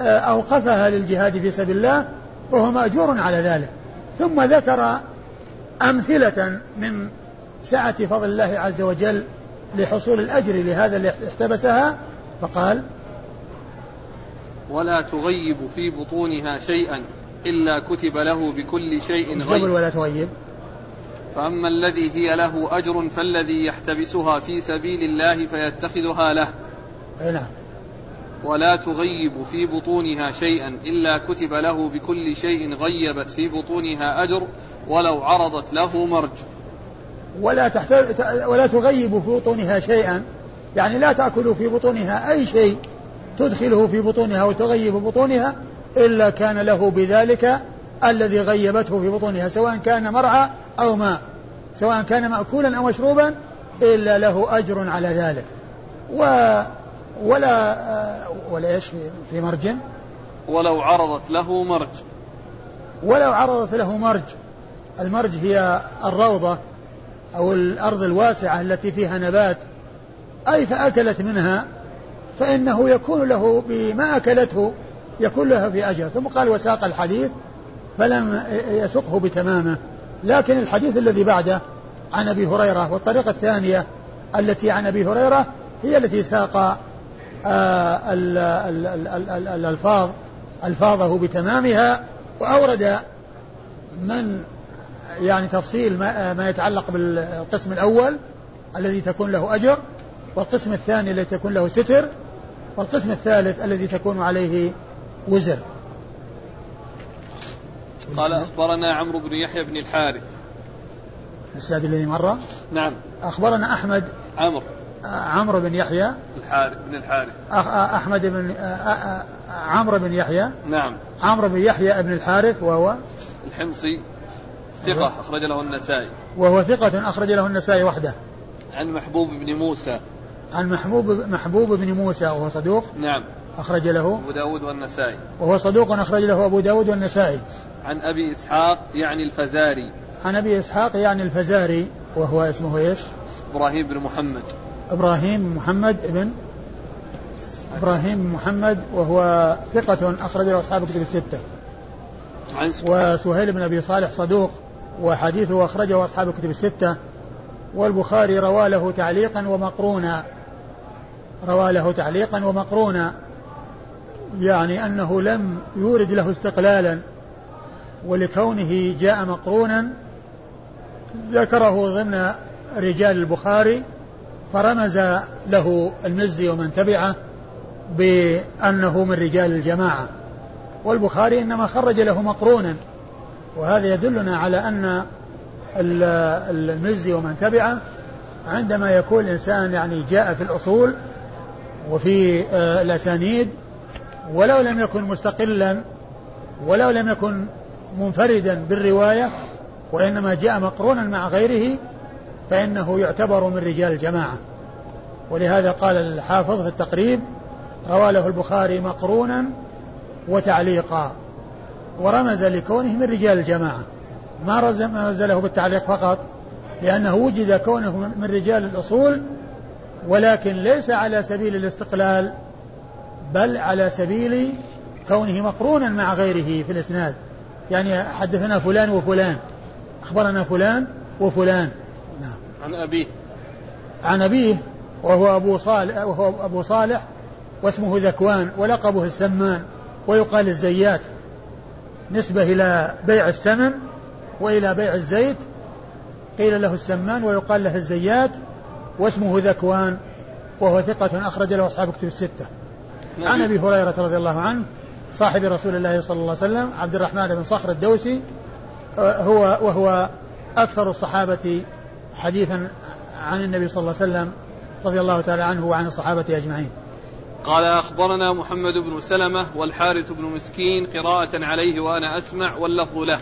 آه، أوقفها للجهاد في سبيل الله وهو مأجور على ذلك. ثم ذكر أمثلة من سعة فضل الله عز وجل لحصول الأجر لهذا اللي احتبسها فقال ولا تغيب في بطونها شيئا إلا كتب له بكل شيء غيب. ولا تغيب. فأما الذي هي له أجر فالذي يحتبسها في سبيل الله فيتخذها له. نعم. ولا تغيب في بطونها شيئا إلا كتب له بكل شيء غيبت في بطونها أجر ولو عرضت له مرج. ولا تحتاج ولا تغيب في بطونها شيئا يعني لا تأكل في بطونها أي شيء تدخله في بطونها وتغيب بطونها إلا كان له بذلك الذي غيبته في بطونها سواء كان مرعى أو ماء سواء كان مأكولا أو مشروبا إلا له أجر على ذلك. و ولا ولا إيش في مرج؟ ولو عرضت له مرج. ولو عرضت له مرج. المرج هي الروضة أو الأرض الواسعة التي فيها نبات. أي فأكلت منها فإنه يكون له بما أكلته يكون لها في أجر ثم قال وساق الحديث فلم يسقه بتمامه. لكن الحديث الذي بعده عن أبي هريرة والطريقة الثانية التي عن أبي هريرة هي التي ساق الألفاظ ألفاظه بتمامها وأورد من يعني تفصيل ما, ما يتعلق بالقسم الأول الذي تكون له أجر والقسم الثاني الذي تكون له ستر والقسم الثالث الذي تكون عليه وزر. قال أخبرنا عمرو بن يحيى بن الحارث. السادي الذي مر؟ نعم. أخبرنا أحمد. عمرو. عمرو بن يحيى. الحارث بن الحارث. أحمد بن عمرو بن يحيى. نعم. عمرو بن يحيى بن الحارث وهو الحمصي ثقة أخرج له النسائي. وهو ثقة أخرج له النسائي وحده. عن محبوب بن موسى. عن محبوب محبوب بن موسى وهو صدوق نعم. أخرج له. أبو داود والنسائي. وهو صدوق أخرج له أبو داود والنسائي. عن أبي إسحاق يعني الفزاري. عن أبي إسحاق يعني الفزاري وهو اسمه إيش؟ إبراهيم بن محمد. إبراهيم محمد ابن إبراهيم محمد وهو ثقة أخرج له أصحاب الكتب الستة. وسهيل بن أبي صالح صدوق وحديثه أخرجه أصحاب الكتب الستة. والبخاري روى له تعليقا ومقرونا. روى له تعليقا ومقرونا. يعني أنه لم يورد له استقلالا. ولكونه جاء مقرونا. ذكره ضمن رجال البخاري. فرمز له المزي ومن تبعه بأنه من رجال الجماعة. والبخاري إنما خرج له مقرونا. وهذا يدلنا على أن المزي ومن تبعه عندما يكون الإنسان يعني جاء في الأصول وفي آه، الأسانيد ولو لم يكن مستقلا ولو لم يكن منفردا بالرواية وإنما جاء مقرونا مع غيره فإنه يعتبر من رجال الجماعة. ولهذا قال الحافظ في التقريب روى له البخاري مقرونا وتعليقا ورمز لكونه من رجال الجماعة. ما رمز له بالتعليق فقط لأنه وجد كونه من رجال الأصول ولكن ليس على سبيل الاستقلال بل على سبيل كونه مقرونا مع غيره في الإسناد. يعني حدثنا فلان وفلان أخبرنا فلان وفلان. عن أبيه. عن أبيه وهو أبو صالح وهو أبو صالح واسمه ذكوان ولقبه السمان ويقال الزيات. نسبة إلى بيع الثمن وإلى بيع الزيت قيل له السمان ويقال له الزيات واسمه ذكوان وهو ثقة أخرج له أصحاب كتب الستة. عن أبي هريرة رضي الله عنه صاحب رسول الله صلى الله عليه وسلم عبد الرحمن بن صخر الدوسي هو وهو أكثر الصحابة حديثا عن النبي صلى الله عليه وسلم رضي الله تعالى عنه وعن الصحابة أجمعين. قال أخبرنا محمد بن سلمة والحارث بن مسكين قراءة عليه وأنا أسمع واللفظ له.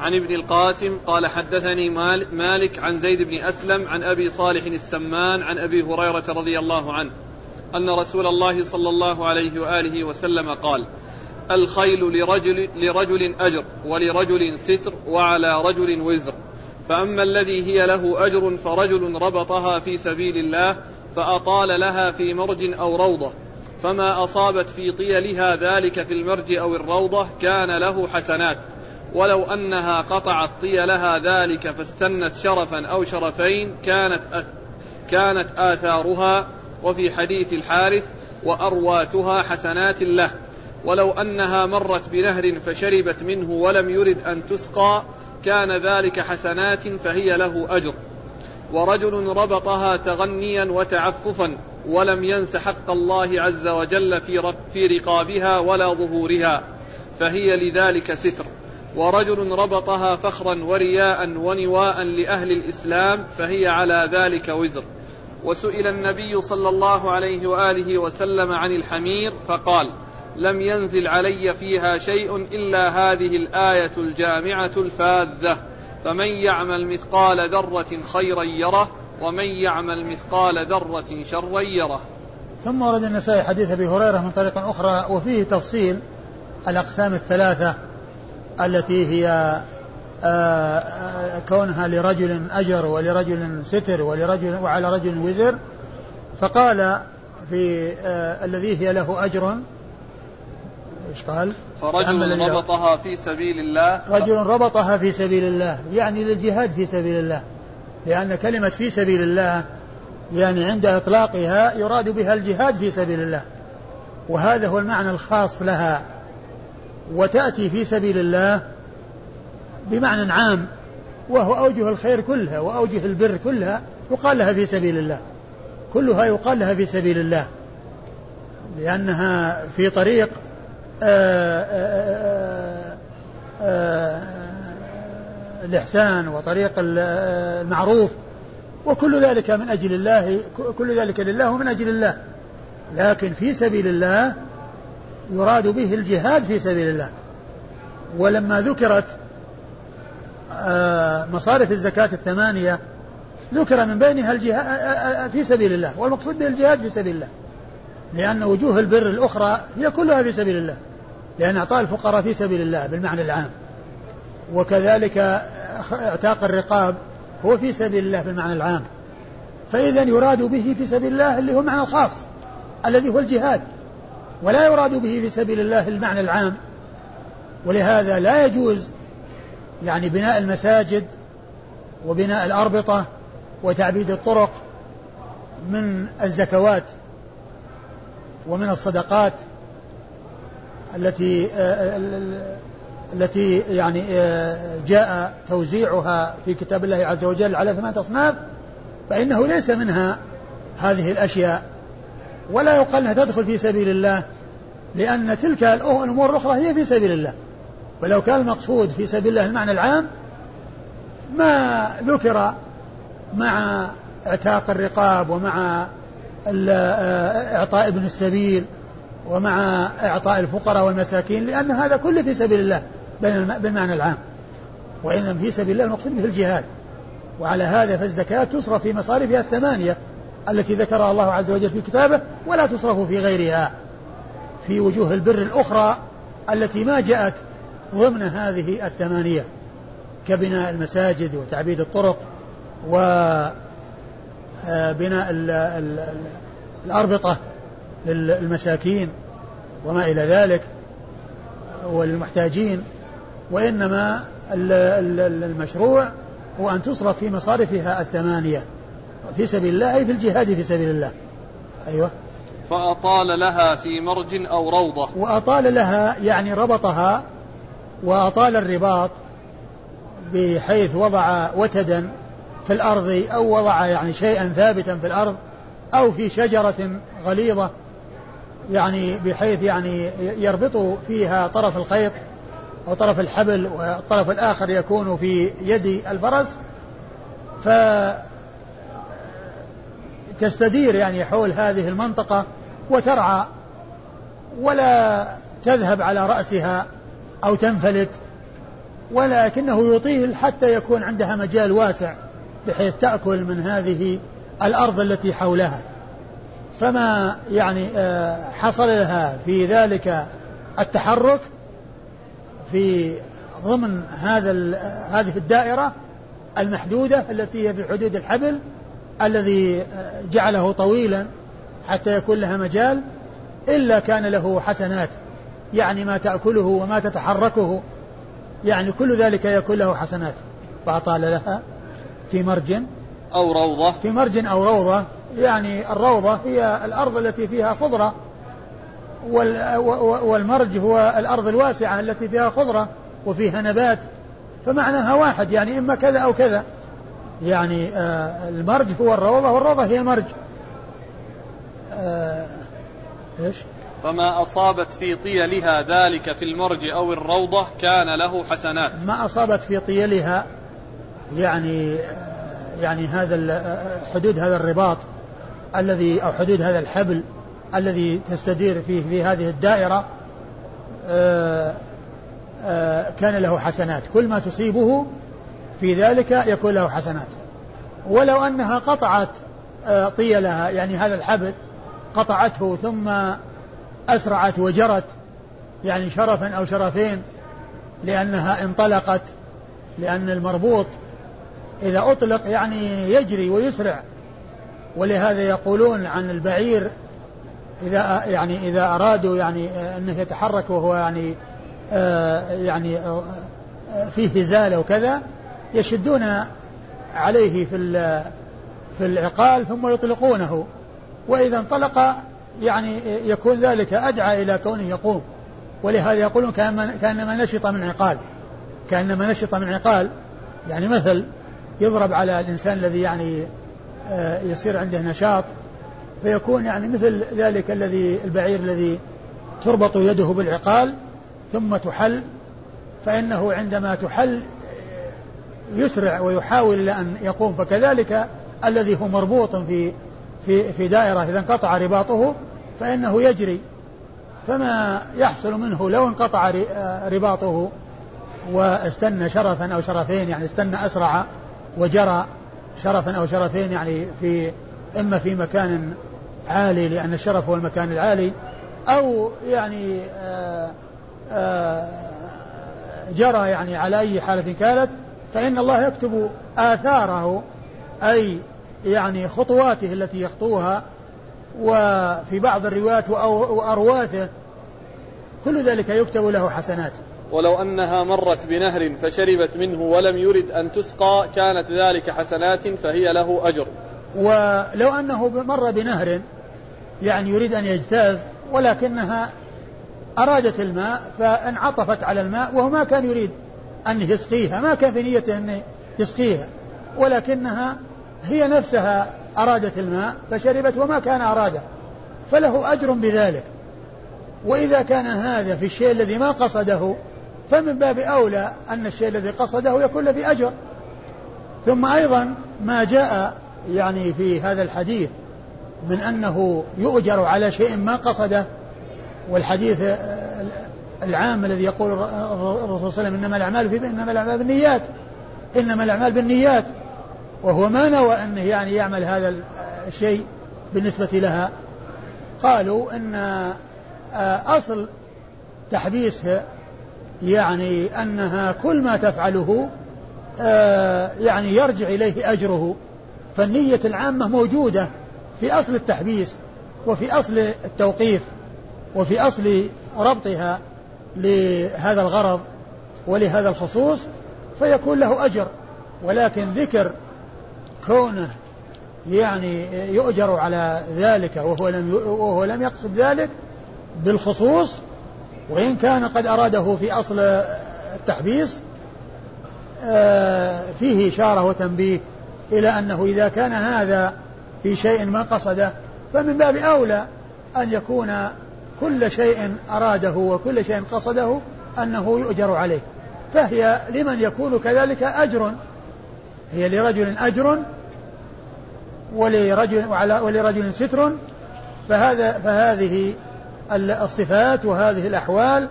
عن ابن القاسم قال حدثني مالك عن زيد بن أسلم عن أبي صالح السمان عن أبي هريرة رضي الله عنه أن رسول الله صلى الله عليه وآله وسلم قال الخيل لرجل, لرجل أجر ولرجل ستر وعلى رجل وزر. فأما الذي هي له أجر فرجل ربطها في سبيل الله فأطال لها في مرج أو روضة. فما أصابت في طيلها ذلك في المرج أو الروضة كان له حسنات. ولو أنها قطعت طيلها ذلك فاستنت شرفا أو شرفين كانت كانت آثارها وفي حديث الحارث وأرواتها حسنات له. ولو أنها مرت بنهر فشربت منه ولم يرد أن تسقى كان ذلك حسنات فهي له أجر. ورجل ربطها تغنيا وتعففا ولم ينس حق الله عز وجل في في رقابها ولا ظهورها فهي لذلك ستر. ورجل ربطها فخرا ورياء ونواء لأهل الإسلام فهي على ذلك وزر. وسئل النبي صلى الله عليه وآله وسلم عن الحمير فقال لم ينزل علي فيها شيء إلا هذه الآية الجامعة الفاذة. فمن يعمل مثقال ذرة خيرا يره ومن يعمل مثقال ذرة شرا يره. ثم ورد النسائي حديث أبي هريرة من طريق أخرى وفيه تفصيل الأقسام الثلاثة التي هي آه، آه، كونها لرجل أجر ولرجل ستر ولرجل وعلى رجل وزر. فقال في آه، الذي هي له أجر إيش قال؟ فرجل ربطها في سبيل الله. رجل ربطها في سبيل الله يعني للجهاد في سبيل الله. لأن كلمة في سبيل الله يعني عند إطلاقها يراد بها الجهاد في سبيل الله. وهذا هو المعنى الخاص لها. وتأتي في سبيل الله بمعنى عام وهو أوجه الخير كلها وأوجه البر كلها يقال لها في سبيل الله. كلها يقال لها في سبيل الله. لأنها في طريق الإحسان وطريق المعروف وكل ذلك من أجل الله كل ذلك لله ومن أجل الله. لكن في سبيل الله يراد به الجهاد في سبيل الله. ولما ذكرت مصارف الزكاة الثمانية ذكر من بينها الجهاد في سبيل الله. والمقصود به الجهاد في سبيل الله. لأن وجوه البر الأخرى هي كلها في سبيل الله. لأن إعطاء الفقراء في سبيل الله بالمعنى العام. وكذلك إعتاق الرقاب هو في سبيل الله بالمعنى العام. فإذا يراد به في سبيل الله اللي هو المعنى الخاص الذي هو الجهاد. ولا يراد به في سبيل الله المعنى العام. ولهذا لا يجوز يعني بناء المساجد وبناء الأربطة وتعبيد الطرق من الزكوات ومن الصدقات التي التي يعني جاء توزيعها في كتاب الله عز وجل على ثمانية أصناف فإنه ليس منها هذه الأشياء ولا يقال أنها تدخل في سبيل الله لأن تلك الأمور الأخرى هي في سبيل الله. ولو كان المقصود في سبيل الله المعنى العام ما ذكر مع اعتاق الرقاب ومع إعطاء ابن السبيل ومع إعطاء الفقراء والمساكين لأن هذا كله في سبيل الله بالمعنى العام. وإن في سبيل الله المقصود به الجهاد. وعلى هذا فالزكاة تصرف في مصارفها الثمانية التي ذكرها الله عز وجل في كتابه ولا تصرف في غيرها. في وجوه البر الأخرى التي ما جاءت ضمن هذه الثمانية كبناء المساجد وتعبيد الطرق وبناء آه، الأربطة للمساكين وما إلى ذلك والمحتاجين وإنما المشروع هو أن تصرف في مصارفها الثمانية في سبيل الله أي في الجهاد في سبيل الله. أيوة. فأطال لها في مرج أو روضة. وأطال لها يعني ربطها وأطال الرباط بحيث وضع وتدا في الأرض أو وضع يعني شيئا ثابتا في الأرض أو في شجرة غليظة. يعني بحيث يعني يربط فيها طرف الخيط أو طرف الحبل والطرف الآخر يكون في يد الفرس ف تستدير يعني حول هذه المنطقة وترعى ولا تذهب على رأسها أو تنفلت ولكنه يطيل حتى يكون عندها مجال واسع بحيث تأكل من هذه الأرض التي حولها. فما يعني آه، حصل لها في ذلك التحرك في ضمن هذا هذه الدائرة المحدودة التي هي بحدود الحبل الذي آه، جعله طويلا حتى يكون لها مجال إلا كان له حسنات يعني ما تأكله وما تتحركه يعني كل ذلك يكون له حسنات. فأطال لها في مرج أو روضة. في مرج أو روضة. يعني الروضة هي الأرض التي فيها خضرة والمرج هو الأرض الواسعة التي فيها خضرة وفيها نبات. فمعناها واحد يعني إما كذا أو كذا. يعني آه المرج هو الروضة والروضة هي المرج آه إيش؟ فما أصابت في طيلها ذلك في المرج أو الروضة كان له حسنات. ما أصابت في طيلها يعني يعني هذا حدود هذا الرباط. الذي أو حدود هذا الحبل الذي تستدير فيه في هذه الدائرة آه، آه، كان له حسنات. كل ما تصيبه في ذلك يكون له حسنات. ولو أنها قطعت آه، طيلها يعني هذا الحبل قطعته ثم أسرعت وجرت يعني شرفا أو شرفين لأنها انطلقت لأن المربوط إذا أطلق يعني يجري ويسرع. ولهذا يقولون عن البعير إذا يعني إذا أرادوا يعني أنه يتحرك وهو يعني آه يعني آه فيه هزال وكذا يشدون عليه في في العقال ثم يطلقونه. وإذا انطلق يعني يكون ذلك أدعى إلى كونه يقوم. ولهذا يقولون كأنما نشط من عقال. كأنما نشط من عقال. يعني مثل يضرب على الإنسان الذي يعني آه، يصير عنده نشاط فيكون يعني مثل ذلك الذي البعير الذي تربط يده بالعقال ثم تحل فإنه عندما تحل يسرع ويحاول أن يقوم. فكذلك الذي هو مربوط في في في دائرة إذا انقطع رباطه فإنه يجري. فما يحصل منه لو انقطع رباطه واستنى شرفا أو شرفين يعني استنى أسرع وجرى شرفا أو شرفين يعني في إما في مكان عالي لأن الشرف هو المكان العالي أو يعني آه، آه، جرى يعني على أي حالة كانت فإن الله يكتب آثاره أي يعني خطواته التي يخطوها وفي بعض الروايات وأرواثه كل ذلك يكتب له حسنات. ولو أنها مرت بنهر فشربت منه ولم يرد أن تسقى كانت ذلك حسنات فهي له أجر. ولو أنه مر بنهر يعني يريد أن يجتاز ولكنها أرادت الماء فانعطفت على الماء وهو ما كان يريد أن يسقيها ما كان في نيته أن يسقيها. ولكنها هي نفسها أرادت الماء فشربت وما كان أراده. فله أجر بذلك. وإذا كان هذا في الشيء الذي ما قصده فمن باب أولى أن الشيء الذي قصده يكون له أجر. ثم أيضا ما جاء يعني في هذا الحديث من أنه يؤجر على شيء ما قصده والحديث العام الذي يقول الرسول صلى الله عليه وسلم إنما الأعمال في إنما الأعمال بالنيات إنما الأعمال بالنيات وهو ما نوى أنه يعني يعمل هذا الشيء بالنسبة لها. قالوا أن أصل تحبيسها يعني أنها كل ما تفعله يعني يرجع إليه أجره. فالنية العامة موجودة في أصل التحبيس وفي أصل التوقيف وفي أصل ربطها لهذا الغرض ولهذا الخصوص فيكون له أجر. ولكن ذكر كونه يعني يؤجر على ذلك وهو لم وهو لم يقصد ذلك بالخصوص وإن كان قد أراده في أصل التحبيس آه، فيه إشارة وتنبيه إلى أنه إذا كان هذا في شيء ما قصده فمن باب أولى أن يكون كل شيء أراده وكل شيء قصده أنه يؤجر عليه. فهي لمن يكون كذلك أجر. هي لرجل أجر ولرجل ولرجل ستر فهذا فهذه الصفات وهذه الأحوال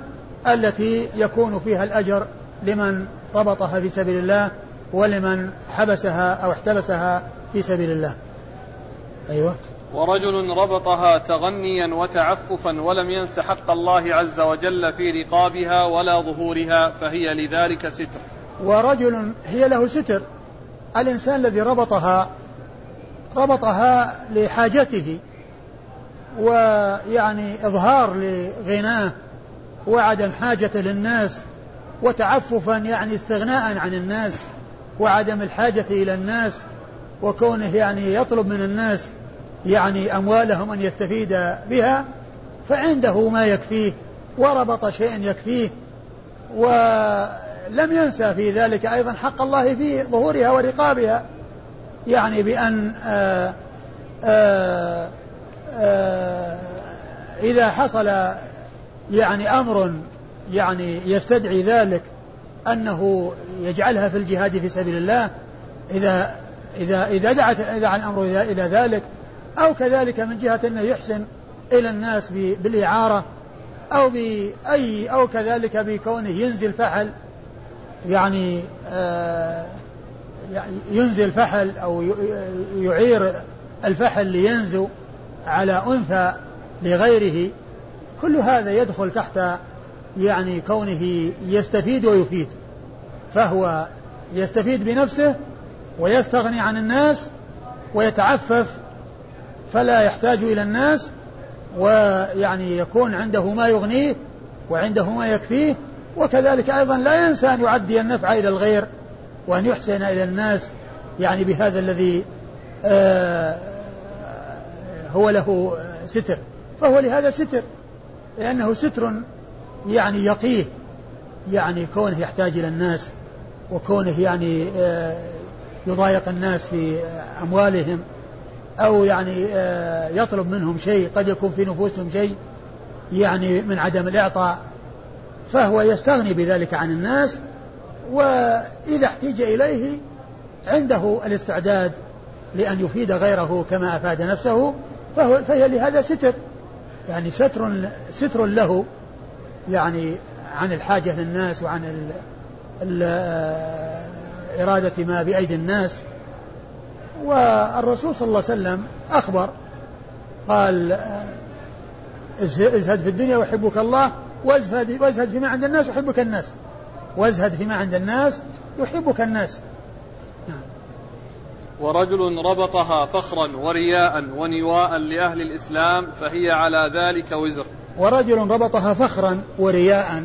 التي يكون فيها الأجر لمن ربطها في سبيل الله ولمن حبسها أو احتبسها في سبيل الله. أيوة. ورجل ربطها تغنيا وتعففا ولم ينس حق الله عز وجل في رقابها ولا ظهورها فهي لذلك ستر. ورجل هي له ستر. الإنسان الذي ربطها ربطها لحاجته ويعني إظهار لغناه وعدم حاجته للناس وتعففا يعني استغناء عن الناس وعدم الحاجة إلى الناس وكونه يعني يطلب من الناس يعني أموالهم أن يستفيد بها فعنده ما يكفيه وربط شيء يكفيه ولم ينسى في ذلك أيضا حق الله في ظهورها ورقابها يعني بأن آآ آآ آآ إذا حصل يعني أمر يعني يستدعي ذلك أنه يجعلها في الجهاد في سبيل الله إذا إذا إذا دعت دعا الأمر إلى ذلك أو كذلك من جهة أنه يحسن إلى الناس بالإعارة أو بأي أو كذلك بكونه ينزل فحل يعني آه يعني ينزل فحل أو يعير الفحل لينزو. على أنثى لغيره كل هذا يدخل تحت يعني كونه يستفيد ويفيد. فهو يستفيد بنفسه ويستغني عن الناس ويتعفف فلا يحتاج إلى الناس ويعني يكون عنده ما يغنيه وعنده ما يكفيه. وكذلك أيضا لا ينسى أن يعدي النفع إلى الغير وأن يحسن إلى الناس يعني بهذا الذي آه هو له ستر. فهو لهذا ستر. لأنه ستر يعني يقيه. يعني كونه يحتاج إلى الناس وكونه يعني آه يضايق الناس في أموالهم أو يعني آه يطلب منهم شيء قد يكون في نفوسهم شيء يعني من عدم الإعطاء. فهو يستغني بذلك عن الناس وإذا احتيج إليه عنده الاستعداد لأن يفيد غيره كما أفاد نفسه. فهو فهي لهذا ستر. يعني ستر ستر له يعني عن الحاجة للناس وعن ال ال إرادة ما بأيدي الناس. والرسول صلى الله عليه وسلم أخبر قال ازهد في الدنيا ويحبك الله وازهد, وازهد فيما عند الناس يحبك الناس. وازهد فيما عند الناس يحبك الناس. ورجل ربطها فخرا ورياء ونواء لأهل الإسلام فهي على ذلك وزر. ورجل ربطها فخرا ورياء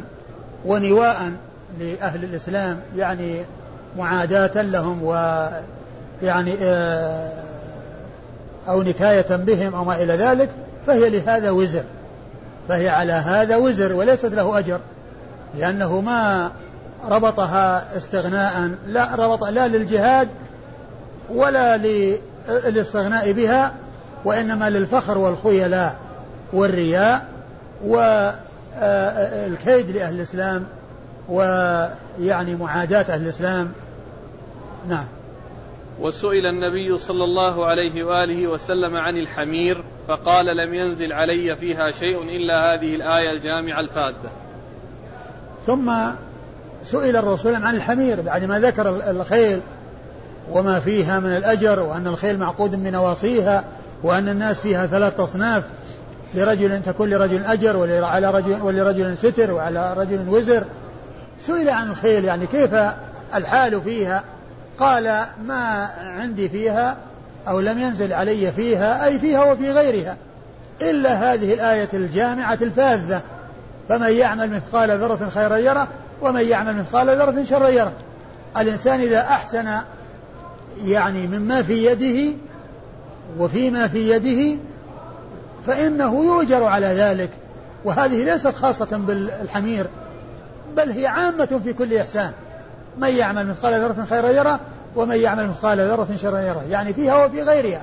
ونواء لأهل الإسلام يعني معاداة لهم و يعني آه، أو نكاية بهم أو ما إلى ذلك فهي لهذا وزر. فهي على هذا وزر وليست له أجر لأنه ما ربطها استغناء لا ربط لا للجهاد ولا للاستغناء بها وإنما للفخر والخيلاء والرياء والكيد لأهل الإسلام ويعني معاداة أهل الإسلام نعم وسئل النبي صلى الله عليه وآله وسلم عن الحمير فقال لم ينزل علي فيها شيء إلا هذه الآية الجامعة الفادة. ثم سئل الرسول عن الحمير بعد ما ذكر الخيل وما فيها من الأجر وأن الخيل معقود بنواصيها وأن الناس فيها ثلاث أصناف لرجل تكون لرجل أجر ولرجل رجل ولرجل ستر وعلى رجل وزر. سئل عن الخيل يعني كيف الحال فيها؟ قال ما عندي فيها أو لم ينزل علي فيها أي فيها وفي غيرها إلا هذه الآية الجامعة الفاذة فمن يعمل مثقال ذرة خيرا يره ومن يعمل مثقال ذرة شرا يره. الإنسان إذا أحسن يعني مما في يده وفيما في يده فإنه يؤجر على ذلك. وهذه ليست خاصة بالحمير بل هي عامة في كل إحسان. من يعمل مثقال ذرة خيرا يره ومن يعمل مثقال ذرة شرا يره. يعني فيها وفي غيرها.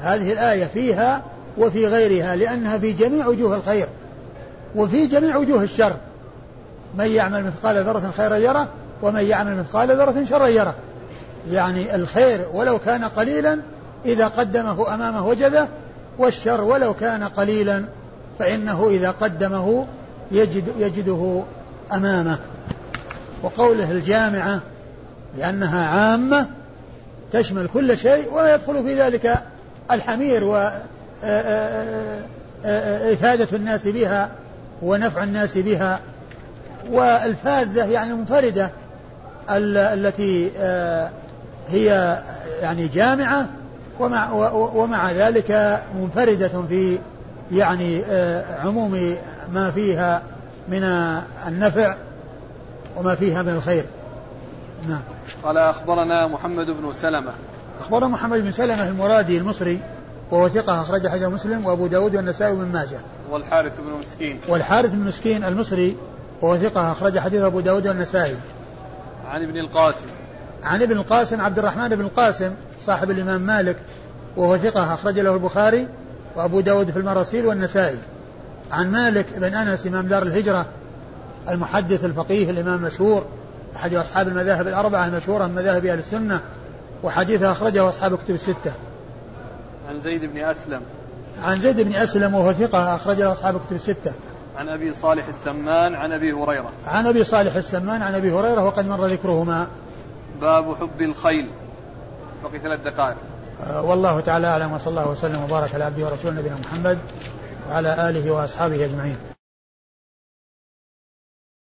هذه الآية فيها وفي غيرها لأنها في جميع وجوه الخير وفي جميع وجوه الشر. من يعمل مثقال ذرة خيرا يره ومن يعمل مثقال ذرة شرا يره. يعني الخير ولو كان قليلا إذا قدمه أمامه وجده والشر ولو كان قليلا فإنه إذا قدمه يجد يجده أمامه. وقوله الجامعة لأنها عامة تشمل كل شيء ولا يدخل في ذلك الحمير وإفادة الناس بها ونفع الناس بها والفاذة يعني منفردة التي هي يعني جامعة ومع, ومع ذلك منفردة في يعني عموم ما فيها من النفع وما فيها من الخير. نعم. قال أخبرنا محمد بن سلمة. أخبرنا محمد بن سلمة المرادي المصري وهو ثقة أخرج حديث مسلم وأبو داود والنسائي وابن ماجه. والحارث بن مسكين. والحارث بن مسكين المصري وهو ثقة أخرج حديث أبو داود والنسائي. عن ابن القاسم. عن ابن القاسم عبد الرحمن بن القاسم صاحب الإمام مالك وهو ثقة أخرج له البخاري وأبو داود في المراسيل والنسائي عن مالك بن أنس إمام دار الهجرة المحدث الفقيه الإمام المشهور أحد أصحاب المذاهب الأربعة المشهورة من مذاهب أهل السنة وحديثه أخرجه أصحاب كتب الستة. عن زيد بن أسلم. عن زيد بن أسلم وهو ثقة أخرجه أصحاب كتب الستة. عن أبي صالح السمان عن أبي هريرة. عن أبي صالح السمان عن أبي هريرة وقد مر ذكرهما. باب حب الخيل. بقي ثلاث دقائق. آه والله تعالى أعلم وصلى الله وسلم وبارك على عبده ورسوله نبينا محمد وعلى آله وأصحابه أجمعين.